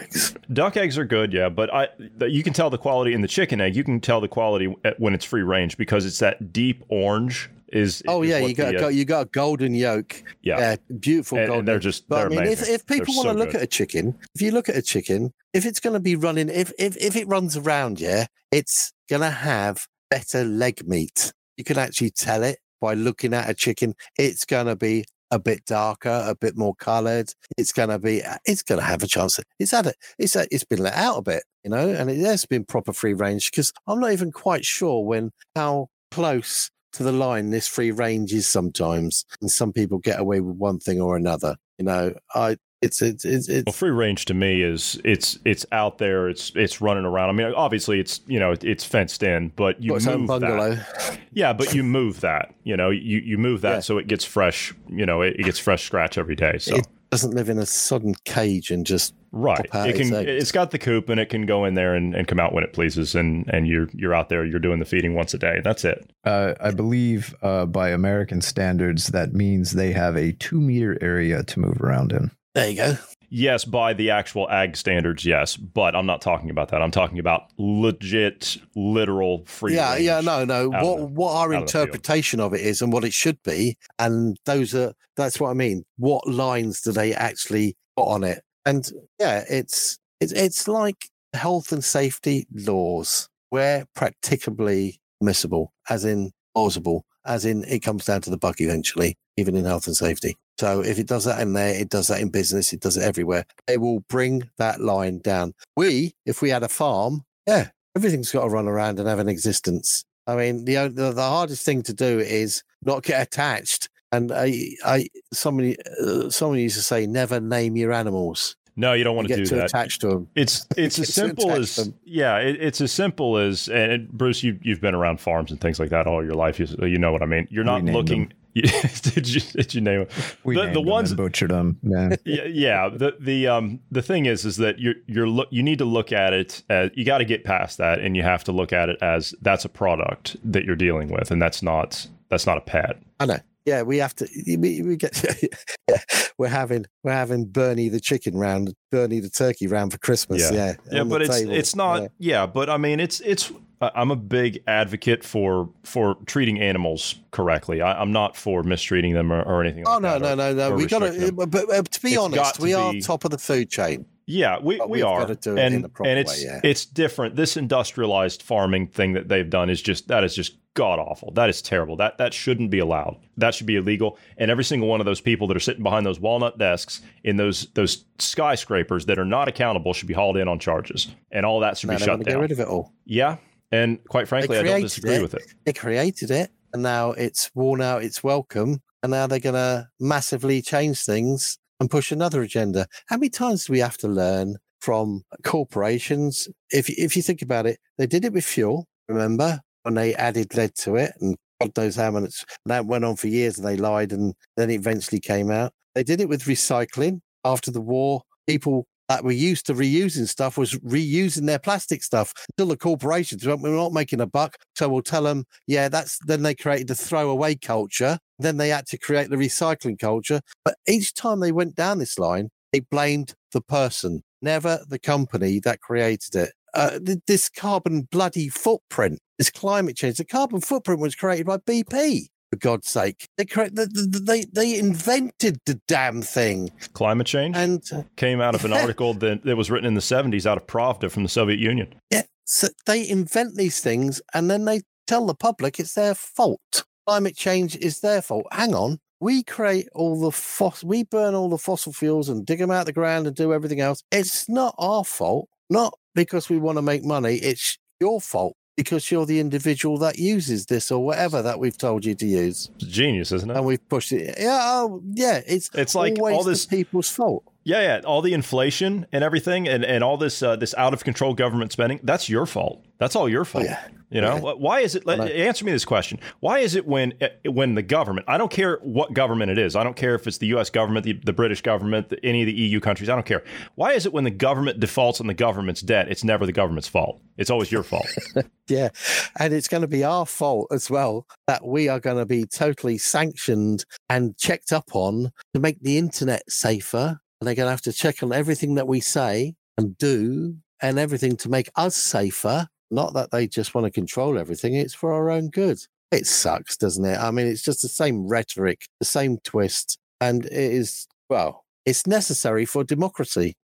duck eggs are good, yeah, but I the, you can tell the quality in the chicken egg. You can tell the quality when it's free range because it's that deep orange. Is Oh is yeah, you got the, a uh, you got a golden yolk. Yeah. beautiful And- and golden. they're just- they're I mean, if, amazing. if people want to so look good. at a chicken, if you look at a chicken, if it's going to be running, if if if it runs around, yeah, it's going to have better leg meat. You can actually tell it by looking at a chicken. It's going to be a bit darker, a bit more coloured. It's going to be. It's going to have a chance. It's had it. It's a, it's been let out a bit, you know, and it has been proper free range because I'm not even quite sure when how close to the line this free range is sometimes and some people get away with one thing or another you know i It's it's it's, it's well, free range to me is it's it's out there. It's it's running around. I mean, obviously it's you know it's fenced in, but you move that. Yeah, but you move that. You know, you you move that yeah. so it gets fresh. You know, it, it, gets fresh scratch every day. So it doesn't live in a sudden cage and just right. It can. It's got the coop and it can go in there and, and come out when it pleases. And and you're you're out there. You're doing the feeding once a day. That's it. Uh, I believe uh, by American standards, that means they have a two meter area to move around in. There you go. Yes, by the actual ag standards, yes, but I'm not talking about that. I'm talking about legit, literal free. Yeah, yeah, no, no. What the, what our interpretation of, of, it is, and what it should be, and those are that's what I mean. What lines do they actually put on it? And yeah, it's it's it's like health and safety laws where practicably permissible, as in plausible, as in it comes down to the buck eventually, even in health and safety. So if it does that in there, it does that in business, it does it everywhere. It will bring that line down. We, if we had a farm, yeah, everything's got to run around and have an existence. I mean, the the, the hardest thing to do is not get attached. And I, I, somebody, uh, somebody used to say, never name your animals. No, you don't want to do too that. Attached to them. It's it's as simple as them. yeah. It, it's as simple as and Bruce, you you've been around farms and things like that all your life. You, you know what I mean. You're not looking. Them. did you did you name them? We the, the ones them butchered them. Man. Yeah, yeah. The the um the thing is is that you're you're look you need to look at it as you got to get past that and you have to look at it as that's a product that you're dealing with and that's not that's not a pet. I know. Yeah, we have to. We, we get. yeah, we're having we're having Bernie the chicken round, Bernie the turkey round for Christmas. Yeah, yeah, yeah but it's table. it's not. Yeah. yeah, but I mean, it's it's I'm a big advocate for for treating animals correctly. I, am not for mistreating them or, or anything. Oh like no, no, no, no, We got to. But, but, to be it's honest, we are top of the food chain. Yeah, we, we are, and and it's way, yeah. it's different. This industrialized farming thing that they've done is just that is just god awful. That is terrible. That that shouldn't be allowed. That should be illegal. And every single one of those people that are sitting behind those walnut desks in those those skyscrapers that are not accountable should be hauled in on charges, and all that should be shut down. Get rid of it all. Yeah, and quite frankly, I don't disagree it. with it. They created it, and now it's worn out its welcome, and now they're going to massively change things and push another agenda. How many times do we have to learn from corporations? If if you think about it, they did it with fuel. Remember when they added lead to it, and God knows how many. That went on for years, and they lied, and then it eventually came out. They did it with recycling after the war. People that were used to reusing stuff was reusing their plastic stuff until the corporations we're not making a buck. So we'll tell them, yeah, that's then they created the throwaway culture. Then they had to create the recycling culture. But each time they went down this line, they blamed the person, never the company that created it. Uh, this carbon bloody footprint, this climate change, the carbon footprint was created by BP for God's sake. They they they invented the damn thing. Climate change and uh, came out of an article that, that was written in the 70s out of Pravda from the Soviet Union. Yeah, so they invent these things and then they tell the public it's their fault. Climate change is their fault. Hang on. We create all the fossil, we burn all the fossil fuels and dig them out of the ground and do everything else. It's not our fault, not because we want to make money. It's your fault because you're the individual that uses this or whatever that we've told you to use. It's genius, isn't it? And we've pushed it. Yeah, oh, yeah. It's it's like all this people's fault. Yeah, yeah. All the inflation and everything, and, and all this uh, this out of control government spending. That's your fault. That's all your fault. Oh, yeah. You know, why is it? Let, answer me this question: Why is it when eh, when the government? I don't care what government it is. I don't care if it's the U.S. government, the, the British government, the, any of the EU countries. I don't care. Why is it when the government defaults on the government's debt, it's never the government's fault? It's always your fault. yeah, and it's going to be our fault as well that we are going to be totally sanctioned and checked up on to make the internet safer. And they're going to have to check on everything that we say and do and everything to make us safer not that they just want to control everything, it's for our own good. It sucks, doesn't it? I mean, it's just the same rhetoric, the same twist. And it is, well, it's necessary for democracy.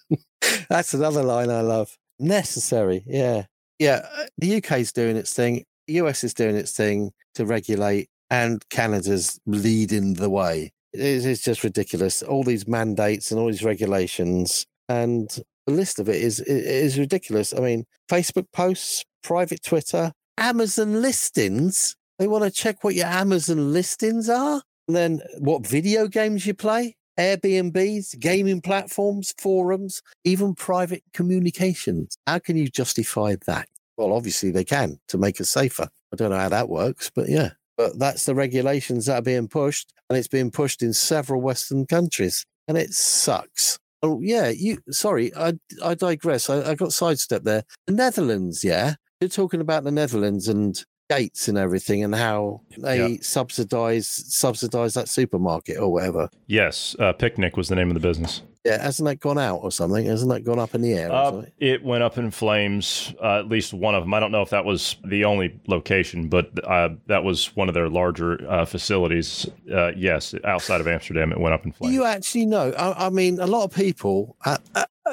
That's another line I love. Necessary. Yeah. Yeah. The UK is doing its thing. The US is doing its thing to regulate, and Canada's leading the way. It's just ridiculous. All these mandates and all these regulations. And the list of it is is ridiculous. I mean, Facebook posts, private Twitter, Amazon listings. They want to check what your Amazon listings are, and then what video games you play. Airbnbs, gaming platforms, forums, even private communications. How can you justify that? Well, obviously they can to make us safer. I don't know how that works, but yeah. But that's the regulations that are being pushed, and it's being pushed in several Western countries, and it sucks. Oh yeah, you. Sorry, I I digress. I, I got sidestepped there. The Netherlands, yeah. You're talking about the Netherlands and gates and everything and how they yep. subsidize subsidize that supermarket or whatever. Yes, uh, Picnic was the name of the business. Yeah, hasn't that gone out or something? Hasn't that gone up in the air? Uh, it went up in flames. Uh, at least one of them. I don't know if that was the only location, but uh, that was one of their larger uh, facilities. Uh, yes, outside of Amsterdam, it went up in flames. You actually know? I, I mean, a lot of people uh,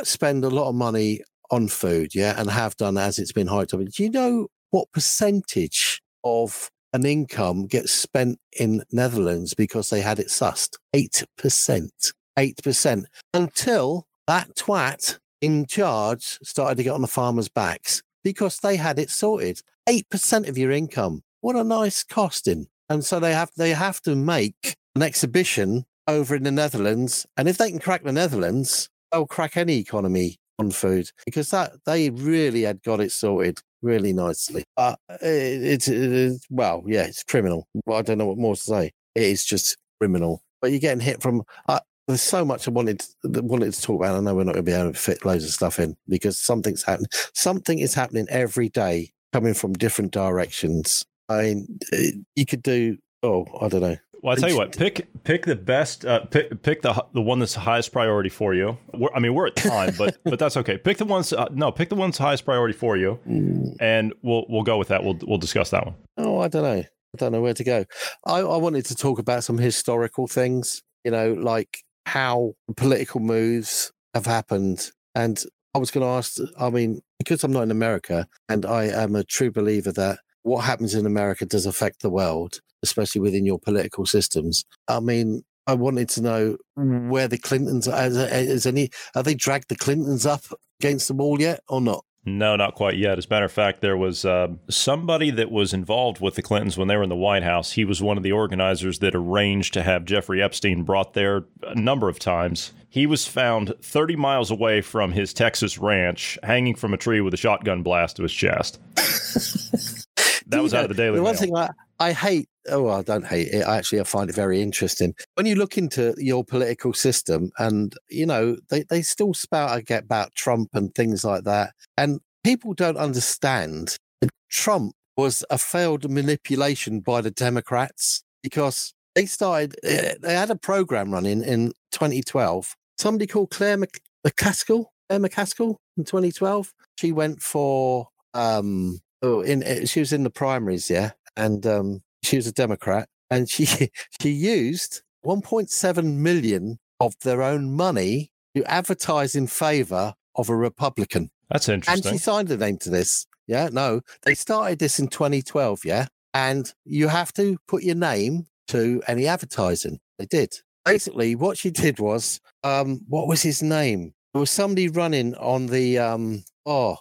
spend a lot of money on food, yeah, and have done as it's been hyped up. Do you know what percentage of an income gets spent in Netherlands because they had it sussed? 8%. 8%. Until that twat in charge started to get on the farmers' backs because they had it sorted. 8% of your income. What a nice costing. And so they have they have to make an exhibition over in the Netherlands. And if they can crack the Netherlands, they'll crack any economy on food because that they really had got it sorted really nicely. But it, it's well, yeah, it's criminal. I don't know what more to say. It is just criminal. But you're getting hit from. Uh, there's so much I wanted wanted to talk about. I know we're not going to be able to fit loads of stuff in because something's happening. Something is happening every day, coming from different directions. I mean, you could do. Oh, I don't know. Well, I tell you what, pick pick the best, uh, pick pick the the one that's the highest priority for you. We're, I mean, we're at time, but but that's okay. Pick the ones. Uh, no, pick the one's highest priority for you, mm. and we'll we'll go with that. We'll we'll discuss that one. Oh, I don't know. I don't know where to go. I, I wanted to talk about some historical things. You know, like how political moves have happened, and I was going to ask. I mean, because I'm not in America, and I am a true believer that what happens in America does affect the world especially within your political systems. I mean, I wanted to know where the Clintons is, is any are they dragged the Clintons up against the wall yet or not? No, not quite yet. As a matter of fact, there was uh, somebody that was involved with the Clintons when they were in the White House. He was one of the organizers that arranged to have Jeffrey Epstein brought there a number of times. He was found 30 miles away from his Texas ranch, hanging from a tree with a shotgun blast to his chest. that was out of the Daily the one Mail. thing I, I hate oh i don't hate it I actually i find it very interesting. When you look into your political system and you know they, they still spout about trump and things like that and people don't understand that trump was a failed manipulation by the democrats because they started eh, they had a program running in 2012 somebody called claire mccaskill claire mccaskill in 2012 she went for um oh in eh, she was in the primaries yeah and um she was a Democrat, and she she used 1.7 million of their own money to advertise in favor of a Republican. That's interesting. And she signed a name to this. Yeah, no, they started this in 2012. Yeah, and you have to put your name to any advertising. They did. Basically, what she did was, um, what was his name? There was somebody running on the um, oh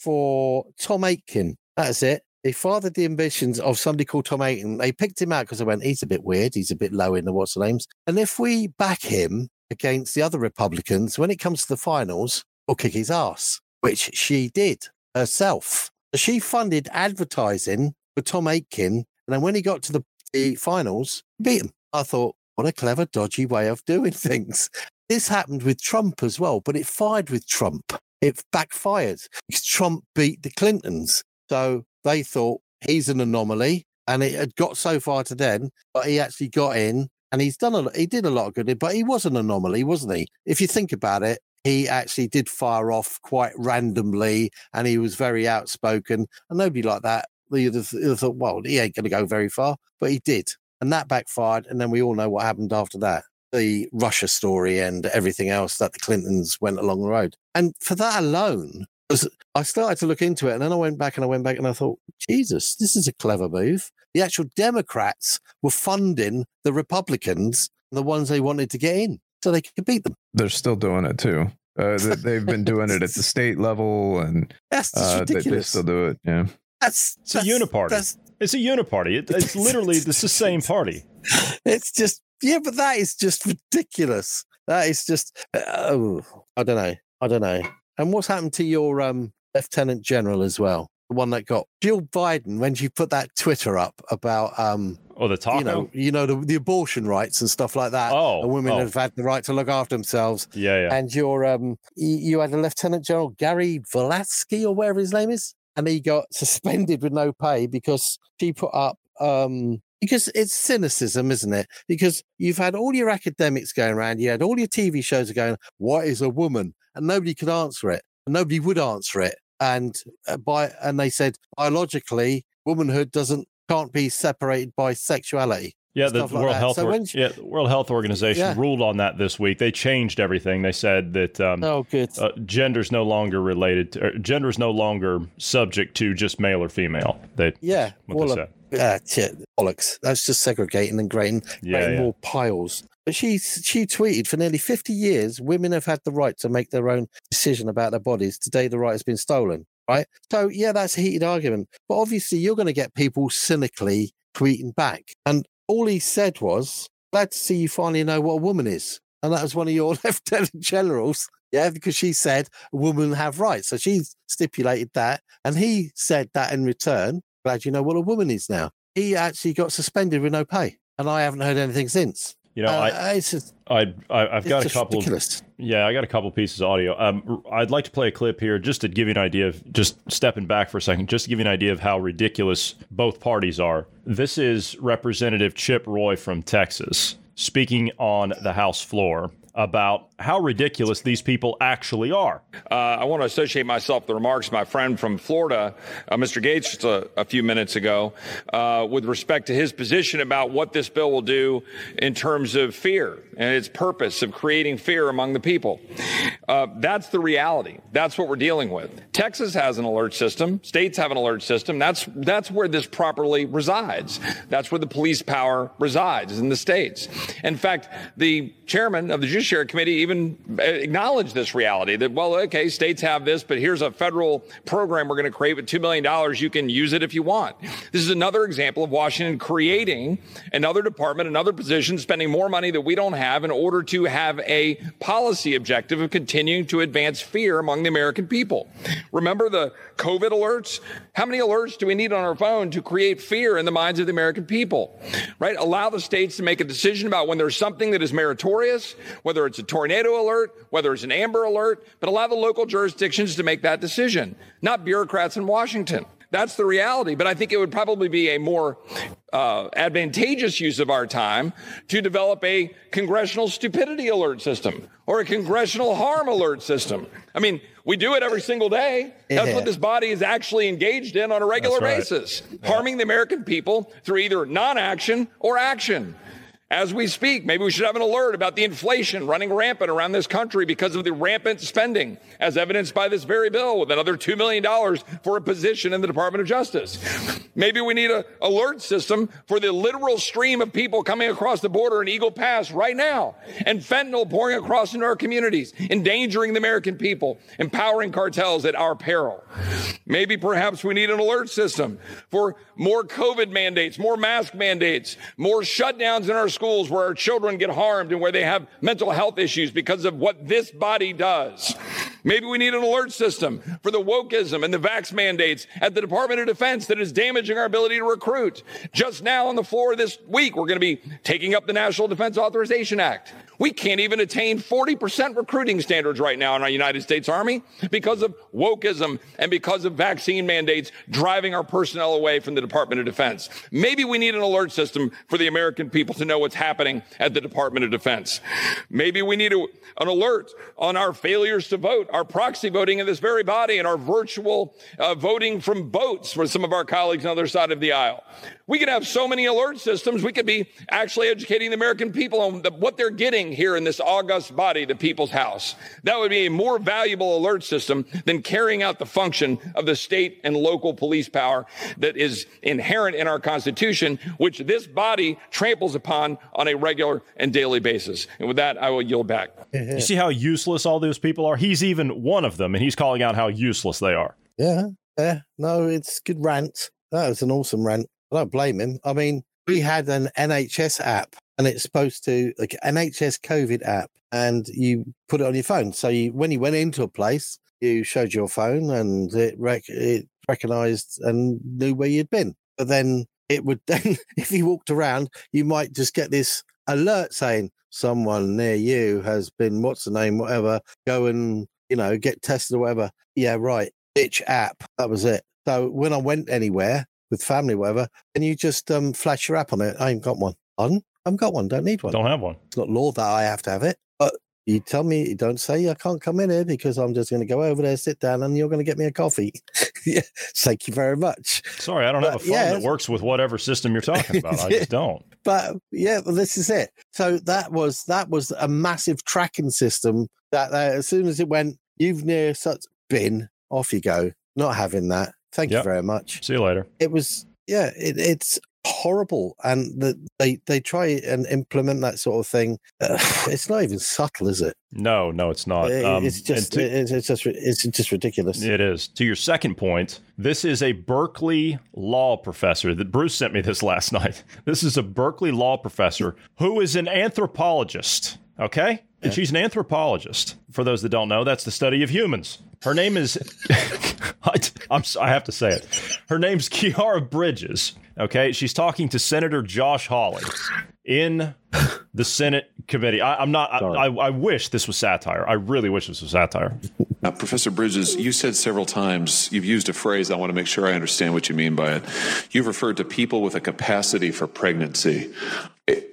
for Tom Aitken. That's it they fathered the ambitions of somebody called Tom Aitken. They picked him out because they went, he's a bit weird. He's a bit low in the what's the names. And if we back him against the other Republicans, when it comes to the finals, we'll kick his ass, which she did herself. She funded advertising for Tom Aitken. And then when he got to the, the finals, beat him. I thought, what a clever, dodgy way of doing things. This happened with Trump as well, but it fired with Trump. It backfired because Trump beat the Clintons. So they thought he's an anomaly, and it had got so far to then, but he actually got in, and he's done a lot, he did a lot of good. But he was an anomaly, wasn't he? If you think about it, he actually did fire off quite randomly, and he was very outspoken, and nobody like that. Have thought, well, he ain't going to go very far, but he did, and that backfired. And then we all know what happened after that the Russia story and everything else that the Clintons went along the road. And for that alone, I started to look into it and then I went back and I went back and I thought, Jesus, this is a clever move. The actual Democrats were funding the Republicans, the ones they wanted to get in, so they could beat them. They're still doing it too. Uh, they've been doing it at the state level, and that's uh, ridiculous. They, they, still do it. Yeah, that's it's that's, a uniparty. That's, it's a uniparty. It, it's literally it's the same party. It's just Yeah, but that is just ridiculous. That is just oh, I don't know. I don't know. And what's happened to your um, lieutenant general as well? The one that got Jill Biden when she put that Twitter up about um, oh the taco, you know, you know the, the abortion rights and stuff like that. Oh, and women oh. have had the right to look after themselves. Yeah, yeah. And your um, you, you had a Lieutenant General Gary Volesky or whatever his name is, and he got suspended with no pay because she put up um because it's cynicism, isn't it? Because you've had all your academics going around, you had all your TV shows going, "What is a woman?" and nobody could answer it, and nobody would answer it, and uh, by and they said biologically, womanhood doesn't can't be separated by sexuality. Yeah, the like World that. Health So Or- she- yeah, the World Health Organization Yeah. ruled on that this week. They changed everything. They said that um, oh, good. uh, gender's no longer related. To, gender's no longer subject to just male or female. They Yeah, what well, they uh, said. Shit, uh, bollocks. That's just segregating and creating, Yeah, creating yeah. more piles. But she she tweeted for nearly fifty years, women have had the right to make their own decision about their bodies. Today, the right has been stolen. Right. So yeah, that's a heated argument. But obviously, you're going to get people cynically tweeting back. And all he said was, "Glad to see you finally know what a woman is." And that was one of your lieutenant generals. Yeah, because she said women have rights. So she stipulated that. And he said that in return. Glad you know what a woman is now. He actually got suspended with no pay. And I haven't heard anything since. You know, Uh, I, it's just, I, I, I've it's got a couple. ridiculous. Yeah, I got a couple pieces of audio. Um, I'd like to play a clip here just to give you an idea of just stepping back for a second, just to give you an idea of how ridiculous both parties are. This is Representative Chip Roy from Texas speaking on the House floor about how ridiculous these people actually are. Uh, I want to associate myself the remarks of my friend from Florida, uh, Mr. Gaetz, just a, a few minutes ago, uh, with respect to his position about what this bill will do in terms of fear and its purpose of creating fear among the people. Uh, that's the reality. That's what we're dealing with. Texas has an alert system. States have an alert system. That's that's where this properly resides. That's where the police power resides in the states. In fact, the chairman of the Judiciary Committee even uh, acknowledged this reality that well, okay, states have this, but here's a federal program we're going to create with two million dollars. You can use it if you want. This is another example of Washington creating another department, another position, spending more money that we don't have in order to have a policy objective of continuing to advance fear among the American people. Remember the COVID alerts? How many alerts do we need on our phone to create fear in the minds of the American people? Right? Allow the states to make a decision about when there's something that is meritorious, whether it's a tornado alert, whether it's an amber alert, but allow the local jurisdictions to make that decision, not bureaucrats in Washington. That's the reality. But I think it would probably be a more uh, advantageous use of our time to develop a congressional stupidity alert system or a congressional harm alert system. I mean, we do it every single day. That's Yeah. what this body is actually engaged in on a regular right. basis, harming the American people through either non action or action. As we speak, maybe we should have an alert about the inflation running rampant around this country because of the rampant spending, as evidenced by this very bill with another $2 million for a position in the Department of Justice. Maybe we need an alert system for the literal stream of people coming across the border in Eagle Pass right now and fentanyl pouring across into our communities, endangering the American people, empowering cartels at our peril. Maybe perhaps we need an alert system for more COVID mandates, more mask mandates, more shutdowns in our where our children get harmed and where they have mental health issues because of what this body does. Maybe we need an alert system for the wokeism and the vax mandates at the Department of Defense that is damaging our ability to recruit. Just now on the floor this week, we're going to be taking up the National Defense Authorization Act. We can't even attain 40% recruiting standards right now in our United States Army because of wokeism and because of vaccine mandates driving our personnel away from the Department of Defense. Maybe we need an alert system for the American people to know what's happening at the Department of Defense. Maybe we need a, an alert on our failures to vote, our proxy voting in this very body, and our virtual uh, voting from boats for some of our colleagues on the other side of the aisle. We could have so many alert systems. We could be actually educating the American people on the, what they're getting here in this august body, the people's house. That would be a more valuable alert system than carrying out the function of the state and local police power that is inherent in our Constitution, which this body tramples upon on a regular and daily basis. And with that, I will yield back. Mm-hmm. You see how useless all those people are? He's even one of them, and he's calling out how useless they are. Yeah, yeah. No, it's good rant. That was an awesome rant. I don't blame him. I mean, we mm. had an NHS app and it's supposed to like NHS COVID app, and you put it on your phone. So you, when you went into a place, you showed your phone, and it rec- it recognized and knew where you'd been. But then it would then, if you walked around, you might just get this alert saying someone near you has been what's the name, whatever. Go and you know get tested or whatever. Yeah, right. Bitch app. That was it. So when I went anywhere with family, whatever, and you just um, flash your app on it. I ain't got one. On? I haven't got one. Don't need one. Don't have one. It's not law that I have to have it. But you tell me, you don't say I can't come in here because I'm just going to go over there, sit down, and you're going to get me a coffee. yeah, thank you very much. Sorry, I don't But, have a phone yeah, that works with whatever system you're talking about. I just don't. But yeah, well, this is it. So that was that was a massive tracking system that, that as soon as it went, you've near such bin, off you go. Not having that. Thank Yep. you very much. See you later. It was yeah, it, it's horrible, and the, they they try and implement that sort of thing. Uh, it's not even subtle, is it? No, no, it's not. It- Um, it's just to- it's, it's just it's just ridiculous. It is. To your second point, this is a Berkeley law professor that Bruce sent me this last night. This is a Berkeley law professor who is an anthropologist. Okay? And she's an anthropologist. For those that don't know, that's the study of humans. Her name is, I, I'm, s- I have to say it. Her name's Khiara Bridges. Okay? She's talking to Senator Josh Hawley in the Senate committee. I, I'm not, I, I, I wish this was satire. I really wish this was satire. Now, Professor Bridges, you said several times, you've used a phrase, I want to make sure I understand what you mean by it. You've referred to people with a capacity for pregnancy.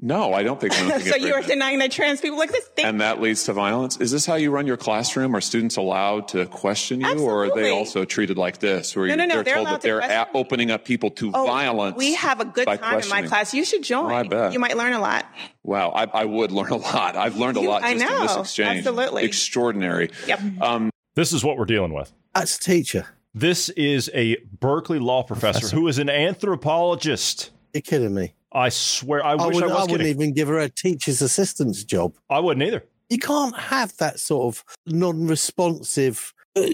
No, I don't think women can so you are denying that trans people exist? Think- and that leads to violence. Is this how you run your classroom? Are students allowed to question you, or are they also treated like this, where No, no, no, they're, they're told allowed that to they're question- a- opening up people to Oh, violence? We have a good time in my class. You should join. Oh, I bet. You might learn a lot. Wow, I, I would learn a lot. I've learned a You- lot I just in this know. exchange. Absolutely. extraordinary. Yep. Um, This is what we're dealing with. That's a teacher. This is a Berkeley law professor, who is an anthropologist. You're kidding me. I swear, I, I, wish I, wouldn't, I, was wouldn't kidding. even give her a teacher's assistant's job. I wouldn't either. You can't have that sort of non-responsive. Uh,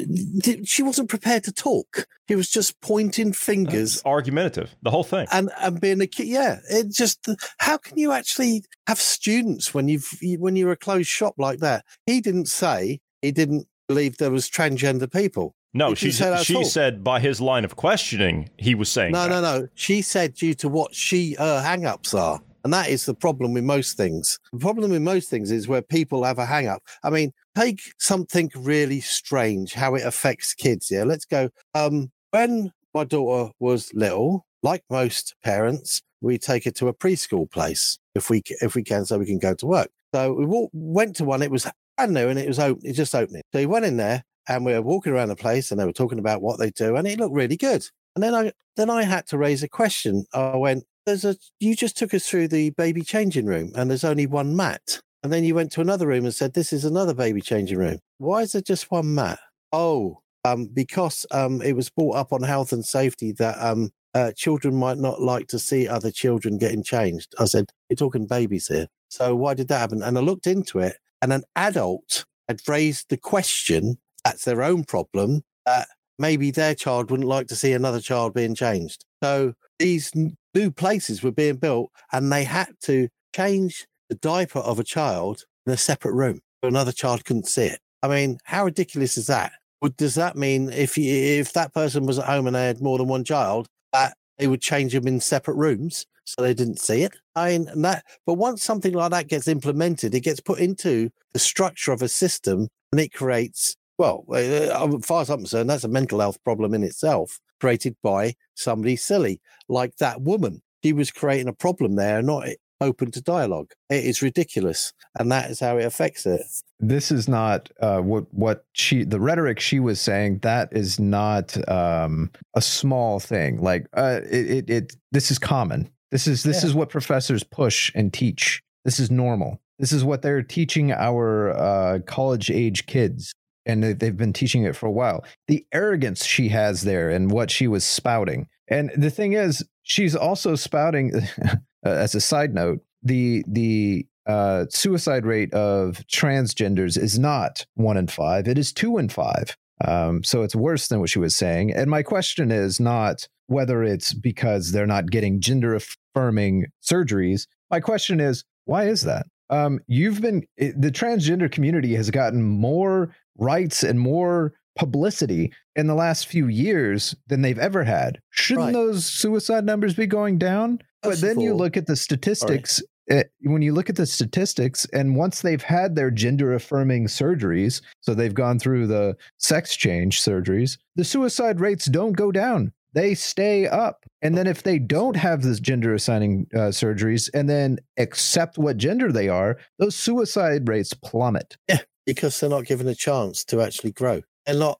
she wasn't prepared to talk. He was just pointing fingers, argumentative. The whole thing, and and being a kid. Yeah, it just. How can you actually have students when you've when you're a closed shop like that? He didn't say he didn't believe there was transgender people. No, she didn't say that at she all. said by his line of questioning, he was saying No, that. no, no. She said due to what she her hang-ups are. And that is the problem with most things. The problem with most things is where people have a hang up. I mean, take something really strange, how it affects kids. Yeah. Let's go. Um, when my daughter was little, like most parents, we take her to a preschool place if we if we can, so we can go to work. So we walk, went to one. It was brand new and it was open. It just opening. So we went in there and we were walking around the place and they were talking about what they do and it looked really good. And then I then I had to raise a question. I went, "There's a you just took us through the baby changing room, and there's only one mat." And then you went to another room and said, "This is another baby changing room. Why is there just one mat?" Oh, um, because um, it was brought up on health and safety that um, uh, children might not like to see other children getting changed. I said, "You're talking babies here, so why did that happen?" And I looked into it, and an adult had raised the question. That's their own problem. That maybe their child wouldn't like to see another child being changed. So these new places were being built and they had to change the diaper of a child in a separate room so another child couldn't see it. I mean, how ridiculous is that? does that mean if you, if that person was at home and they had more than one child, that they would change them in separate rooms so they didn't see it? I mean, that. But once something like that gets implemented, it gets put into the structure of a system, and it creates. Well, uh, as far as I'm concerned, that's a mental health problem in itself, created by somebody silly like that woman. She was creating a problem there, not open to dialogue. It is ridiculous, and that is how it affects it. This is not uh, what what she the rhetoric she was saying. That is not um, a small thing. Like uh, it, it, it this is common. This is this yeah. is what professors push and teach. This is normal. This is what they're teaching our uh, college age kids, and they've been teaching it for a while. The arrogance she has there and what she was spouting. And the thing is, she's also spouting uh, as a side note, the the uh, suicide rate of transgenders is not one in five; it is two in five. Um, so it's worse than what she was saying. And my question is not whether it's because they're not getting gender affirming surgeries. My question is, why is that? Um, you've been the transgender community has gotten more rights and more publicity in the last few years than they've ever had. Shouldn't right. those suicide numbers be going down? But then you look at the statistics. It, eh, when you look at the statistics, and once they've had their gender affirming surgeries, so they've gone through the sex change surgeries, the suicide rates don't go down. They stay up. And then if they don't have this gender assigning uh, surgeries and then accept what gender they are, those suicide rates plummet. Yeah, because they're not given a chance to actually grow. They're not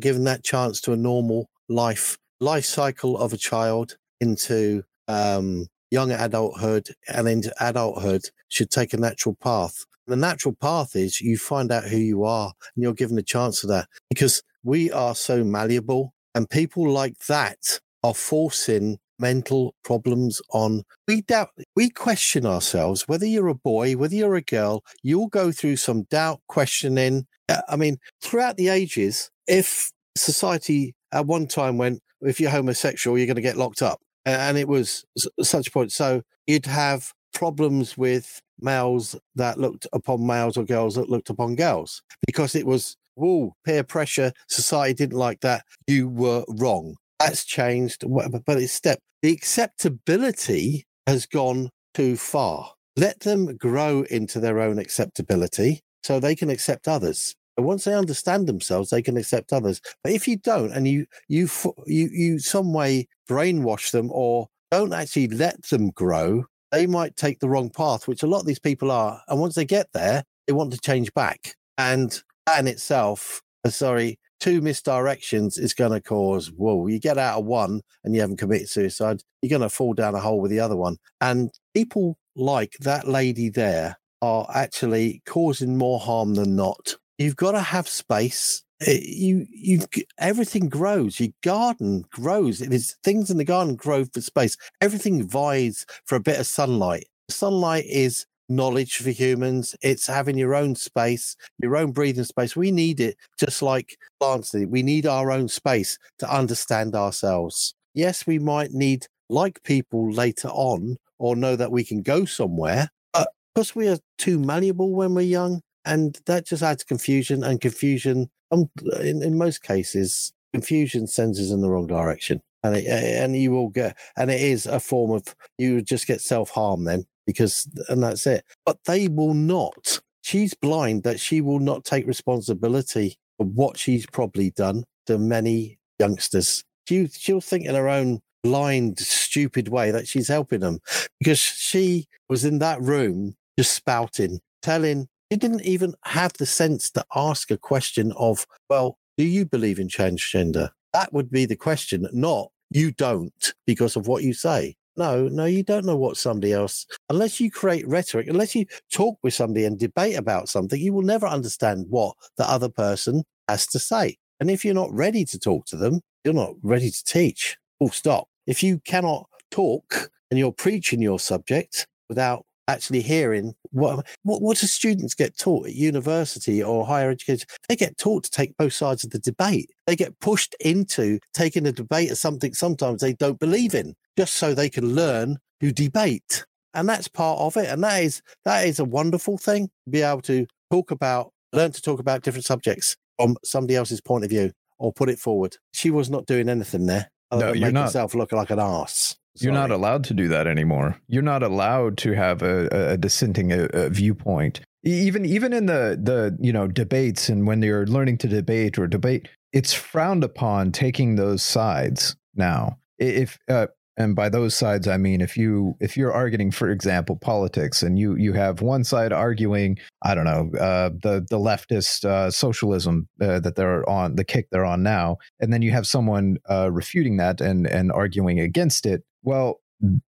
given that chance to a normal life life cycle of a child into um, young adulthood and into adulthood should take a natural path. The natural path is you find out who you are and you're given a chance for that because we are so malleable and people like that are forcing mental problems on we doubt we question ourselves whether you're a boy whether you're a girl you'll go through some doubt questioning uh, i mean throughout the ages if society at one time went if you're homosexual you're going to get locked up and it was such a point. So you'd have problems with males that looked upon males or girls that looked upon girls because it was whoa peer pressure. Society didn't like that. You were wrong. That's changed, but it's step. The acceptability has gone too far. Let them grow into their own acceptability so they can accept others. And once they understand themselves, they can accept others. But if you don't, and you you you you some way brainwash them or don't actually let them grow, they might take the wrong path, which a lot of these people are. And once they get there, they want to change back. And that in itself, uh, sorry, two misdirections is going to cause whoa you get out of one and you haven't committed suicide you're going to fall down a hole with the other one and people like that lady there are actually causing more harm than not You've got to have space. Eh, you you everything grows. Your garden grows. It is things in the garden grow for space. Everything vies for a bit of sunlight. Sunlight is knowledge for humans. It's having your own space, your own breathing space. We need it just like plants need. We need our own space to understand ourselves. Yes, we might need like people later on or know that we can go somewhere. But because we are too malleable when we're young, and that just adds confusion and confusion um, in, in most cases confusion sends us in the wrong direction and it, and you will get and it is a form of you just get self-harm then because and that's it but they will not she's blind that she will not take responsibility for what she's probably done to many youngsters she, she'll think in her own blind stupid way that she's helping them because she was in that room just spouting telling he didn't even have the sense to ask a question of, well, do you believe in transgender? That would be the question, not you don't because of what you say. No, no, you don't know what somebody else, unless you create rhetoric, unless you talk with somebody and debate about something, you will never understand what the other person has to say. And if you're not ready to talk to them, you're not ready to teach. Full stop. If you cannot talk and you're preaching your subject without actually hearing what, what what do students get taught at university or higher education? They get taught to take both sides of the debate. They get pushed into taking a debate of something sometimes they don't believe in, just so they can learn to debate. And that's part of it. And that is that is a wonderful thing to be able to talk about, learn to talk about different subjects. from somebody else's point of view or put it forward. She was not doing anything there. Other No, than you're make not. herself look like an ass. You're not allowed to do that anymore. You're not allowed to have a, a dissenting uh uh viewpoint. Even even in the the you know debates and when you're learning to debate or debate, it's frowned upon taking those sides now. If uh, and by those sides I mean if you if you're arguing, for example, politics, and you you have one side arguing, I don't know, uh, the the leftist uh, socialism uh, that they're on, the kick they're on now, and then you have someone uh, refuting that and and arguing against it. Well,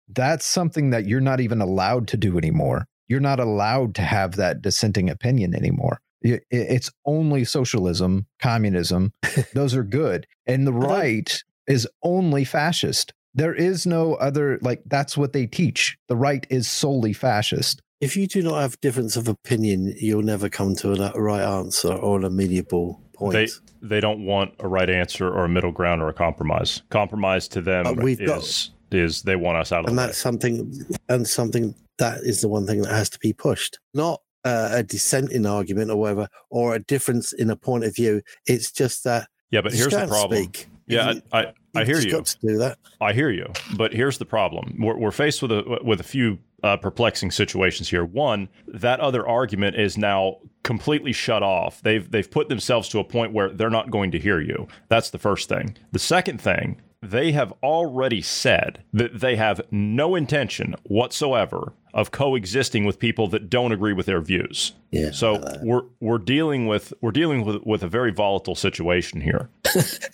that's something that you're not even allowed to do anymore. You're not allowed to have that dissenting opinion anymore. I- i- It's only socialism, communism. Those are good. And the right is only fascist. There is no other, like, that's what they teach. The right is solely fascist. If you do not have difference of opinion, you'll never come to a right answer or an amenable point. They they don't want a right answer or a middle ground or a compromise. Compromise to them But we've is got- is they want us out of and the way. that's something and something that is the one thing that has to be pushed not uh, a dissenting argument or whatever or a difference in a point of view it's just that Yeah, but here's the problem. speak. Yeah, You- I, I, I hear you. got to do that I hear you, but here's the problem: we're, we're faced with a with a few uh, perplexing situations here. One, that other argument is now completely shut off. They've they've put themselves to a point where they're not going to hear you. That's the first thing. The second thing, they have already said that they have no intention whatsoever of coexisting with people that don't agree with their views. Yeah. So we're we're dealing with we're dealing with with a very volatile situation here.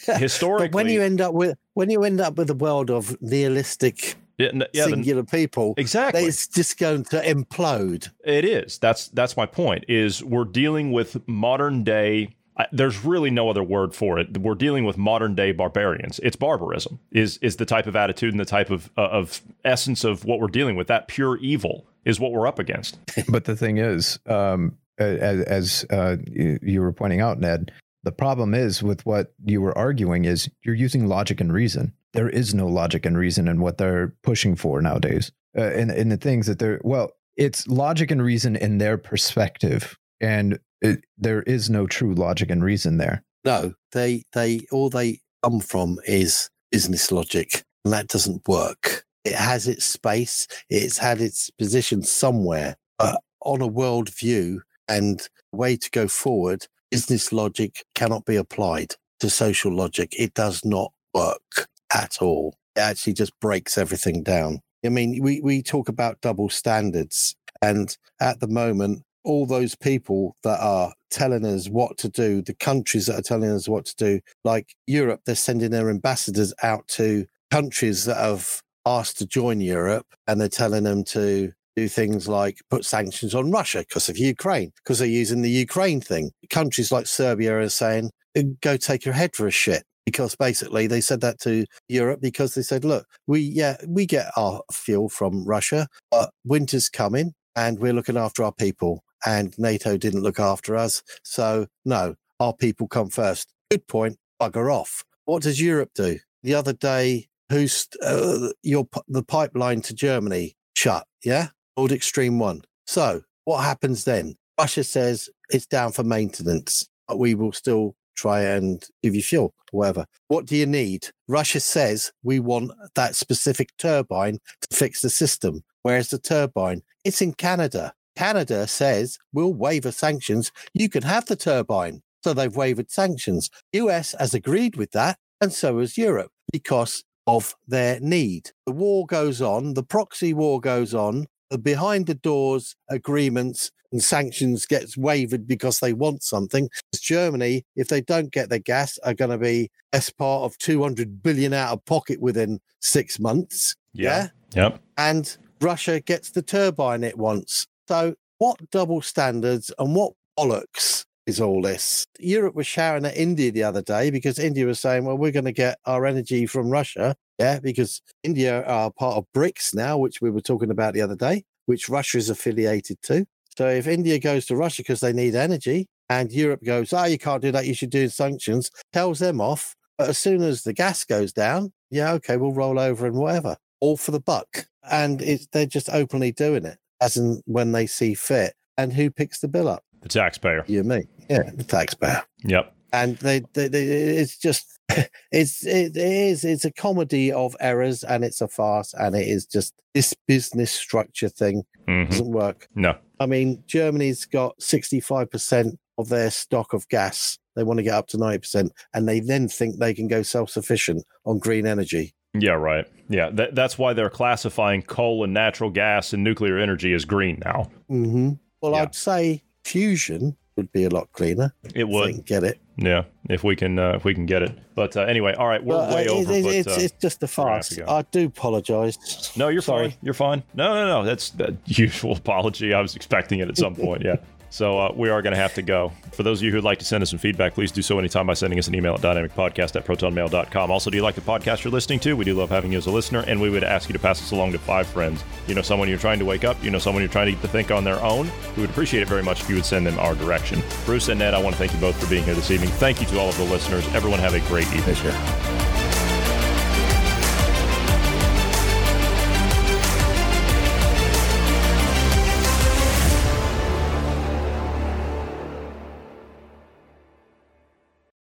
Historically, but when you end up with when you end up with a world of nihilistic Yeah, yeah, the- singular people exactly it's just going to implode It is. That's that's my point. Is we're dealing with modern day. There's really no other word for it. We're dealing with modern day barbarians. It's barbarism. Is is the type of attitude and the type of uh, of essence of what we're dealing with. That pure evil is what we're up against. but the thing is, um, as, as uh, you, were pointing out, Ned, the problem is with what you were arguing is you're using logic and reason. There is no logic and reason in what they're pushing for nowadays. Uh, and, and the things that they're, well, it's logic and reason in their perspective. And it, there is no true logic and reason there. no they they all they come from is business logic and that doesn't work. It has its space it's had its position somewhere but on a world view and way to go forward business logic cannot be applied to social logic. It does not work at all. It actually just breaks everything down. I mean we, we talk about double standards and at the moment all those people that are telling us what to do, the countries that are telling us what to do, like Europe, they're sending their ambassadors out to countries that have asked to join Europe and they're telling them to do things like put sanctions on Russia because of Ukraine, because they're using the Ukraine thing. Countries like Serbia are saying, "Uh, go take your head for a shit. Because basically they said that to Europe because they said, look, we, yeah, we get our fuel from Russia, but winter's coming and we're looking after our people and NATO didn't look after us. So, no, our people come first. Good point. Bugger off. What does Europe do? The other day, who's uh, your the pipeline to Germany shut? Yeah, Nordic Stream One. So, what happens then? Russia says it's down for maintenance, but we will still try and give you fuel, whatever. What do you need? Russia says we want that specific turbine to fix the system. Where's the turbine? It's in Canada. Canada says we'll waiver sanctions. You can have the turbine. So they've waived sanctions. US has agreed with that, and so has Europe because of their need. The war goes on, the proxy war goes on, the behind the doors agreements and sanctions gets waived because they want something. Germany, if they don't get their gas, are going to be as part of 200 billion out of pocket within six months. yeah? Yep. and Russia gets the turbine it wants. So, what double standards and what bollocks is all this? Europe was shouting at India the other day because India was saying, well, we're going to get our energy from Russia. Yeah, because India are part of BRICS now, which we were talking about the other day, which Russia is affiliated to. So, if India goes to Russia because they need energy and Europe goes, oh, you can't do that, you should do sanctions, tells them off. But as soon as the gas goes down, yeah, okay, we'll roll over and whatever, all for the buck. And they're just openly doing it as and when they see fit. And who picks the bill up? The taxpayer. You and me. Yeah, the taxpayer. Yep. and they, they, they it's just it's it is it's a comedy of errors and it's a farce and it is just this business structure thing Mhm. doesn't work. No. I mean, Germany's got 65% of their stock of gas. They want to get up to 90%, and they then think they can go self sufficient on green energy. Yeah, right. Yeah, that, that's why they're classifying coal and natural gas and nuclear energy as green now. hmm Well, I'd say fusion would be a lot cleaner. It would get it. Yeah, if we can, uh, if we can get it. But uh, anyway, all right, we're But, uh, way it- over. it- but, it's, uh, it's just a we're gonna have farce. I do apologize. No, you're Sorry. fine. You're fine. No, no, no. That's the usual apology. I was expecting it at some point. Yeah. So uh, we are going to have to go. For those of you who'd like to send us some feedback, please do so anytime by sending us an email at dynamicpodcast at protonmail.com. Also, do you like the podcast you're listening to? We do love having you as a listener, and we would ask you to pass us along to five friends. You know someone you're trying to wake up, you know someone you're trying to get to think on their own. We would appreciate it very much if you would send them our direction. Bruce and Ned, I want to thank you both for being here this evening. Thank you to all of the listeners. Everyone have a great evening.